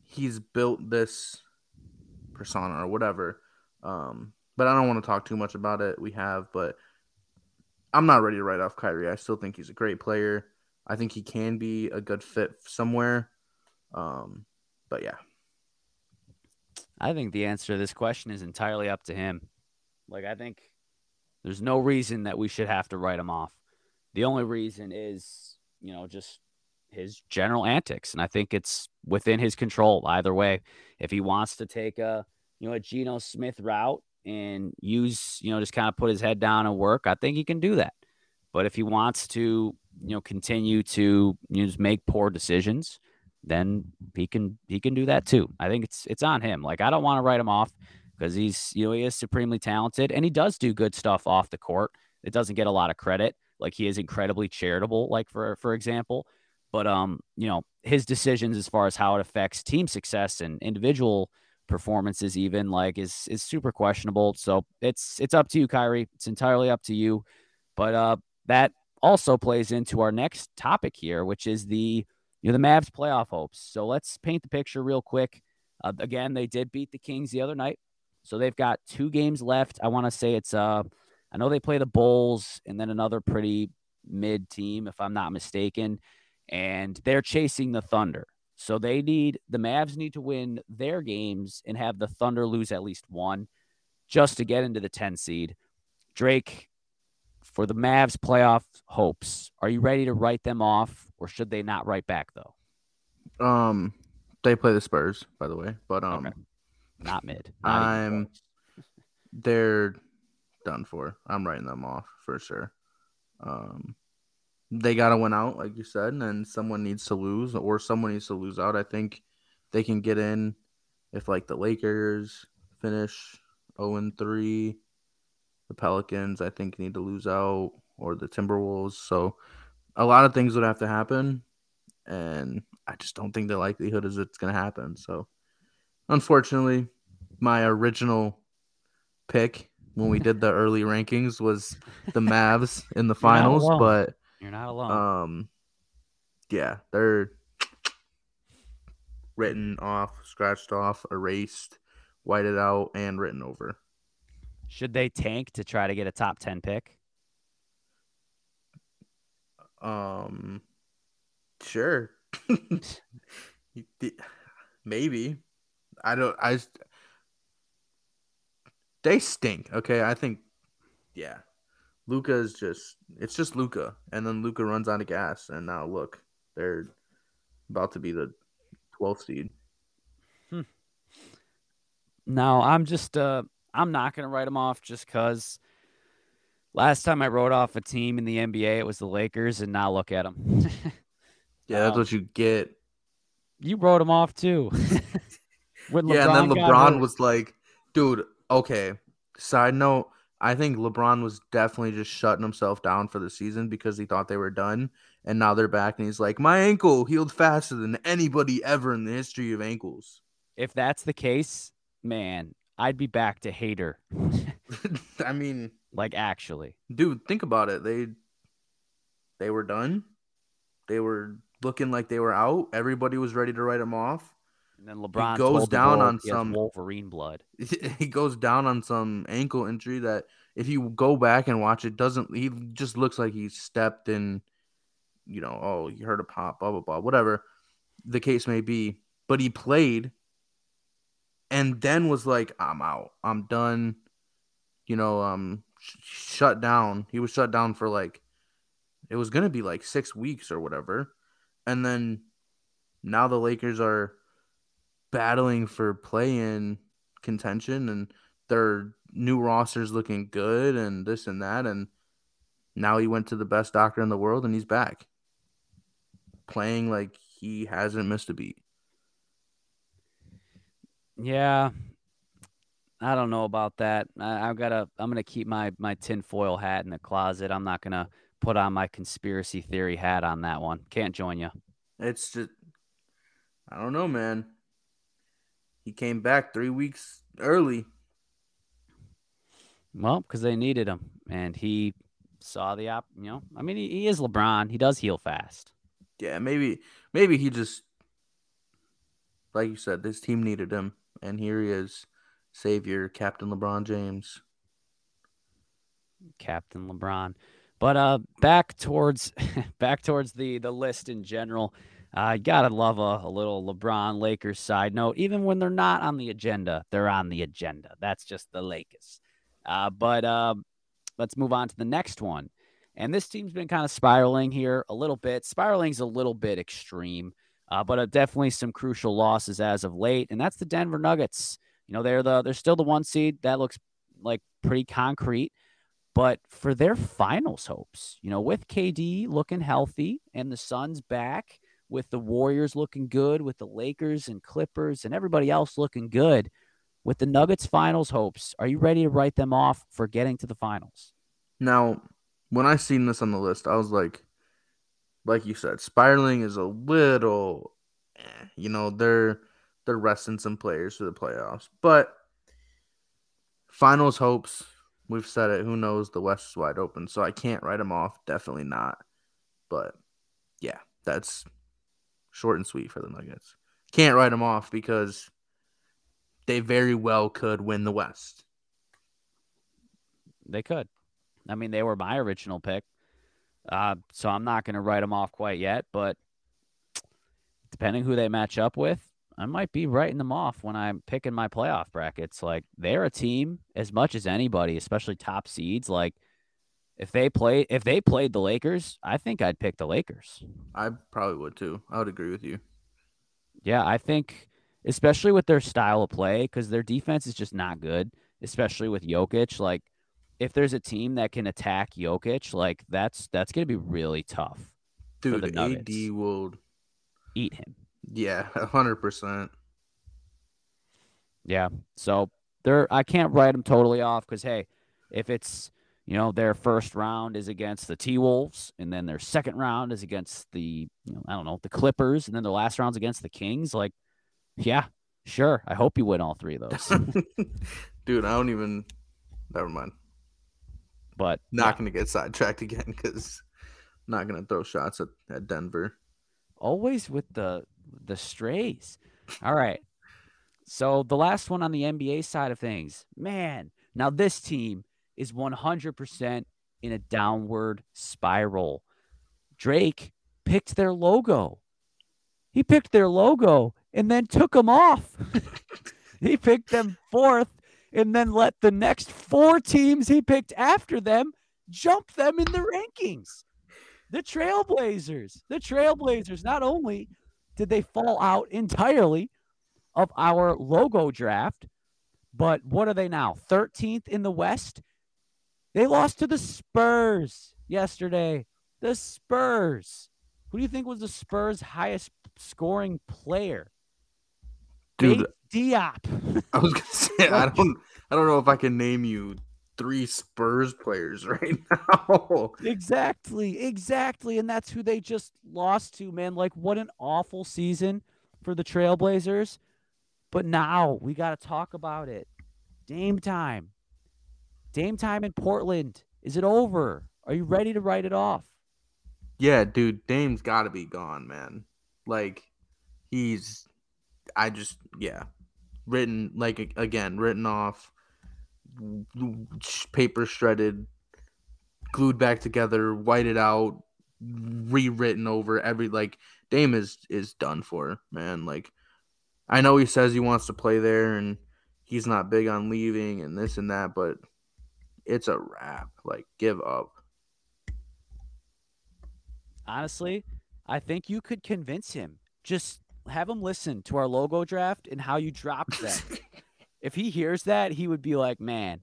he's built this persona or whatever. Um, but I don't want to talk too much about it. We have, but I'm not ready to write off Kyrie. I still think he's a great player. I think he can be a good fit somewhere. Um, but yeah.
I think the answer to this question is entirely up to him. Like, I think there's no reason that we should have to write him off. The only reason is, you know, just his general antics. And I think it's within his control either way. If he wants to take a, you know, a Geno Smith route and use, you know, just kind of put his head down and work, I think he can do that. But if he wants to, you know, continue to you know, just make poor decisions, then he can he can do that too. I think it's it's on him. Like I don't want to write him off because he's you know he is supremely talented and he does do good stuff off the court. It doesn't get a lot of credit. Like he is incredibly charitable, like for for example. But um, you know, his decisions as far as how it affects team success and individual performances even like is is super questionable. So it's it's up to you, Kyrie. It's entirely up to you. But uh that also plays into our next topic here, which is the you know the Mavs playoff hopes. So let's paint the picture real quick. Uh, again, they did beat the Kings the other night, so they've got two games left. I want to say it's uh, I know they play the Bulls and then another pretty mid team, if I'm not mistaken, and they're chasing the Thunder. So they need the Mavs need to win their games and have the Thunder lose at least one just to get into the 10 seed. Drake, for the Mavs playoff hopes, are you ready to write them off or should they not write back though?
Um they play the Spurs, by the way, but um okay.
not mid.
Not I'm they're done for. I'm writing them off for sure. Um they got to win out like you said and someone needs to lose or someone needs to lose out. I think they can get in if like the Lakers finish 0 and 3 the Pelicans, I think, need to lose out, or the Timberwolves. So a lot of things would have to happen, and I just don't think the likelihood is it's going to happen. So unfortunately, my original pick when we did the early rankings was the Mavs in the finals, but
you're not alone.
Um, yeah, they're written off, scratched off, erased, whited out, and written over.
Should they tank to try to get a top 10 pick?
Um, sure. Maybe. I don't, I, they stink. Okay. I think, yeah. Luka is just, it's just Luka, And then Luka runs out of gas. And now look, they're about to be the 12th seed.
Hmm. No, I'm just, uh, I'm not going to write them off just because last time I wrote off a team in the NBA, it was the Lakers, and now look at them.
Yeah, that's
Um,
what you get.
You wrote them off too. when
yeah, and then LeBron was like, dude, okay. Side note, I think LeBron was definitely just shutting himself down for the season because he thought they were done. And now they're back and he's like, My ankle healed faster than anybody ever in the history of ankles.
if that's the case, man, I'd be back to hater.
I mean,
like actually.
dude, think about it. They they were done. They were looking like they were out. Everybody was ready to write them off.
And then LeBron
goes down on some-
Wolverine blood.
he goes down on some ankle injury that if you go back and watch it doesn't he just looks like he stepped in you know oh you heard a pop blah blah blah whatever the case may be. But he played and then was like i'm out. I'm done. You know um sh- shut down. He was shut down for like it was gonna be like six weeks or whatever. And then now the lakers are battling for play-in contention and their new roster's looking good and this and that and now he went to the best doctor in the world and he's back playing like he hasn't missed a beat
Yeah. I don't know about that. I, I've got to. I'm gonna keep my my tinfoil hat in the closet. I'm not gonna put on my conspiracy theory hat on that one. Can't join you.
it's just i don't know man he came back three weeks early
Well, because they needed him, and he saw the op. You know, I mean, he, he is LeBron. He does heal fast.
yeah maybe maybe he just like you said this team needed him and here he is savior captain lebron james
Captain LeBron. But uh, back towards back towards the the list in general. I uh, gotta love a, a little LeBron Lakers side note. Even when they're not on the agenda, they're on the agenda. That's just the Lakers. Uh, but uh, let's move on to the next one. And this team's been kind of spiraling here a little bit. Spiraling's a little bit extreme, uh, but uh, definitely some crucial losses as of late. And that's the Denver Nuggets. You know, they're the they're still the one seed. That looks like pretty concrete. But for their finals hopes, you know, with KD looking healthy and the Suns back, with the Warriors looking good, with the Lakers and Clippers and everybody else looking good, with the Nuggets finals hopes, are you ready to write them off for getting to the finals?
Now, when I seen this on the list, I was like, like you said, spiraling is a little, eh, you know, they're they're resting some players for the playoffs, but finals hopes. We've said it. Who knows? The West is wide open, so I can't write them off. Definitely not. But yeah, that's short and sweet for the Nuggets. Can't write them off because they very well could win the West.
They could. I mean, they were my original pick. Uh, so I'm not going to write them off quite yet, but depending who they match up with, I might be writing them off when I'm picking my playoff brackets. Like they're a team as much as anybody, especially top seeds. Like if they play, if they played the Lakers, I think I'd pick the Lakers.
I probably would too. I would agree with you.
Yeah, I think especially with their style of play, because their defense is just not good, especially with Jokic. Like if there's a team that can attack Jokic, like that's that's gonna be really tough.
Dude, AD will
Eat him.
Yeah, hundred percent.
Yeah. So they're I can't write them totally off because hey, if it's you know their first round is against the T Wolves, and then their second round is against the you know I don't know the Clippers, and then their last round's against the Kings. Like, yeah, sure. I hope you win all three of those.
Dude, I don't even. Never mind.
but
Not
yeah,
gonna get sidetracked again because not gonna throw shots at, at Denver.
always with the the strays. All right. So the last one on the NBA side of things, man. Now this team is 100% in a downward spiral. Drake picked their logo. He picked their logo and then took them off. he picked them fourth and then let the next four teams he picked after them jump them in the rankings. The Trailblazers, the Trailblazers, not only did they fall out entirely of our logo draft, but what are they now? 13th in the West? They lost to the Spurs yesterday. The Spurs, Who do you think was the Spurs' highest scoring player?
Dude,
Diop.
I was gonna say I don't I don't know if I can name you three Spurs players right now.
exactly, exactly. And that's who they just lost to, man. Like, what an awful season for the Trailblazers. But now we got to talk about it. Dame time. Dame time in Portland. Is it over? Are you ready to write it off?
Yeah, dude, Dame's got to be gone, man. Like, he's, I just, yeah, written, like, again, written off paper shredded, glued back together, whited out, rewritten over every like Dame is is done for, man. Like I know he says he wants to play there and he's not big on leaving and this and that, but it's a wrap. Like give up.
Honestly, I think you could convince him. Just have him listen to our logo draft and how you dropped that. if he hears that, he would be like, man,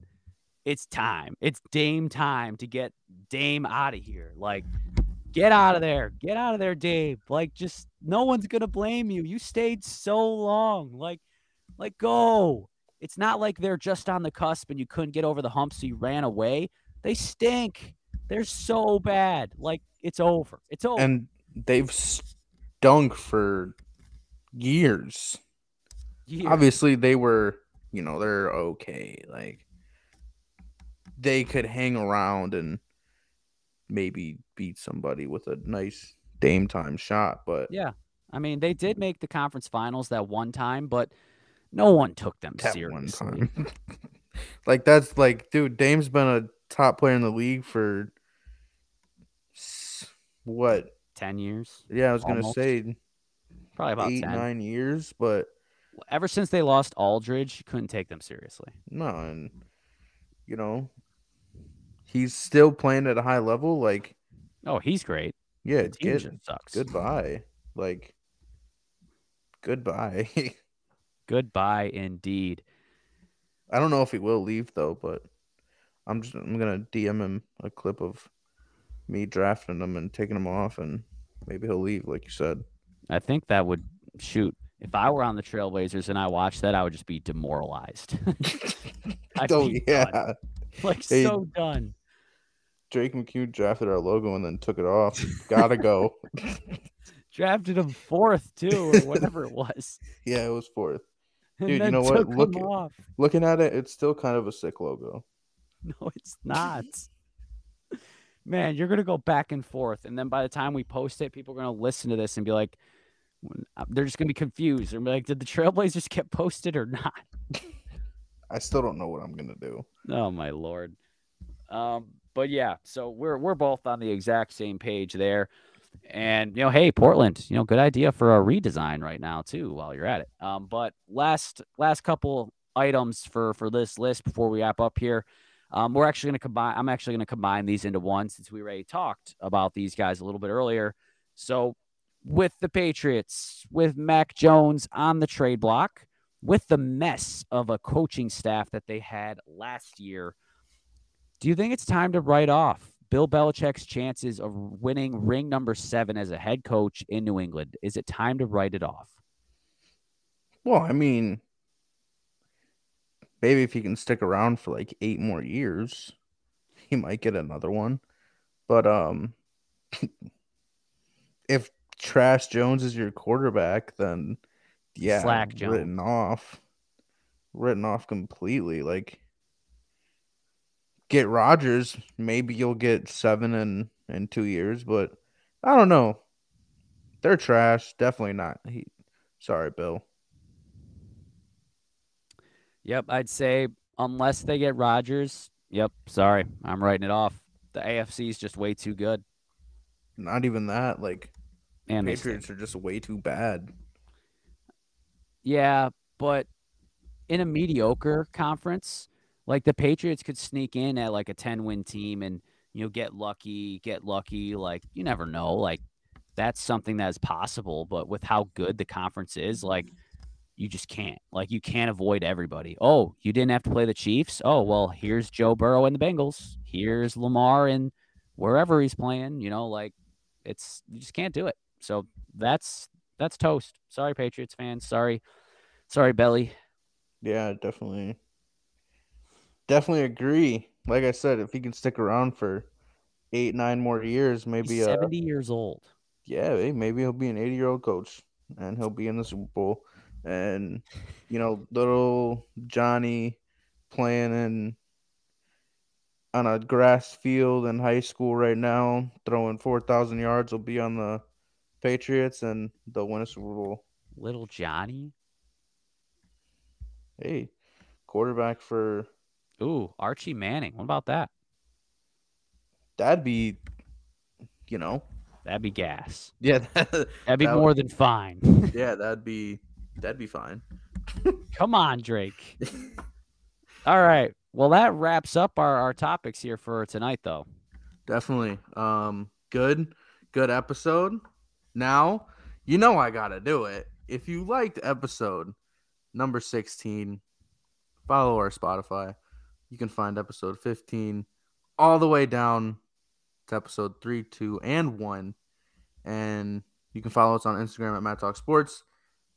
it's time. It's Dame time to get Dame out of here. Like, get out of there. Get out of there, Dave. Like, just no one's gonna blame you. You stayed so long. Like, like go. It's not like they're just on the cusp and you couldn't get over the hump, so you ran away. They stink. They're so bad. Like, it's over. It's over.
And they've stunk for years. years. Obviously, they were you know, they're okay. Like they could hang around and maybe beat somebody with a nice Dame time shot, but
yeah. I mean, they did make the conference finals that one time, but no one took them that seriously.
like that's like, dude, Dame's been a top player in the league for what?
Ten years.
Yeah, I was Almost. gonna say
probably about
eight,
10.
nine years, but
ever since they lost Aldridge, you couldn't take them seriously.
No, and you know, he's still playing at a high level. Like,
oh, he's great.
Yeah, get, sucks. Goodbye. Like, goodbye.
goodbye, indeed.
I don't know if he will leave though, but I'm just I'm gonna DM him a clip of me drafting him and taking him off, and maybe he'll leave, like you said.
I think that would shoot if I were on the Trailblazers and I watched that, I would just be demoralized.
oh yeah, done.
like hey, so done.
Drake McHugh drafted our logo and then took it off. Gotta go.
drafted him fourth too, or whatever it was.
Yeah, it was fourth. Dude, you know what? Look, looking at it, it's still kind of a sick logo.
No, it's not. Man, you're gonna go back and forth, and then by the time we post it, people are gonna listen to this and be like, uh, they're just gonna be confused. They're like, did the Trailblazers get posted or not?
I still don't know what I'm gonna do.
Oh my lord. Um, but yeah, so we're we're both on the exact same page there. And you know, hey, Portland, you know, good idea for a redesign right now too. While you're at it, um, but last last couple items for for this list before we wrap up here. Um, we're actually going to combine. I'm actually going to combine these into one since we already talked about these guys a little bit earlier. So with the Patriots, with Mac Jones on the trade block, with the mess of a coaching staff that they had last year, do you think it's time to write off Bill Belichick's chances of winning ring number seven as a head coach in New England? Is it time to write it off?
Well, I mean, maybe if he can stick around for like eight more years, he might get another one. But um if Trash Jones is your quarterback, then yeah, Slack Jones. written off, written off completely. Like get Rodgers, maybe you'll get seven in in two years, but I don't know. They're trash. Definitely not. He, sorry, Bill.
Yep, I'd say unless they get Rodgers. Yep, sorry, I'm writing it off. The AFC is just way too good.
Not even that. Like and Patriots are just way too bad.
Yeah, but in a mediocre conference, like the Patriots could sneak in at like a 10 win team and you know get lucky, get lucky, like you never know. Like that's something that is possible, but with how good the conference is, like you just can't. Like you can't avoid everybody. Oh, you didn't have to play the Chiefs. Oh, well, here's Joe Burrow and the Bengals. Here's Lamar and wherever he's playing, you know, like It's you just can't do it. So that's that's toast. Sorry, Patriots fans. Sorry, sorry, Belly.
Yeah, definitely, definitely agree. Like I said, if he can stick around for eight, nine more years, maybe
He's
uh,
70 years old.
yeah, maybe he'll be an 80 year old coach and he'll be in the Super Bowl. And, you know, little Johnny playing in on a grass field in high school right now, throwing 4,000 yards, will be on the Patriots and they'll win a Super Bowl.
Little Johnny.
Hey, quarterback for
Ooh, Archie Manning. What about that?
that'd be, you know,
That'd be gas.
yeah, that,
That'd be
That would-
more than fine.
yeah, that'd be that'd be fine.
Come on, Drake. All right. Well, that wraps up our, our topics here for tonight, though.
Definitely. Um, good, good episode. Now, you know I gotta do it. If you liked episode number 16, follow our Spotify. You can find episode 15 all the way down to episode 3, 2, and 1. And you can follow us on Instagram at MAD Talk Sports.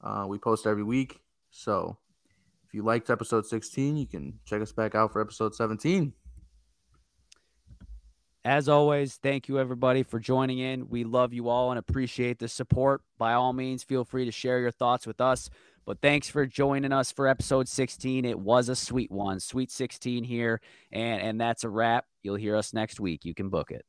Uh, we post every week. So if you liked episode 16, you can check us back out for episode 17.
As always, thank you everybody for joining in. We love you all and appreciate the support. By all means, feel free to share your thoughts with us. But thanks for joining us for episode 16. It was a sweet one, sweet 16 here, and and that's a wrap. You'll hear us next week. You can book it.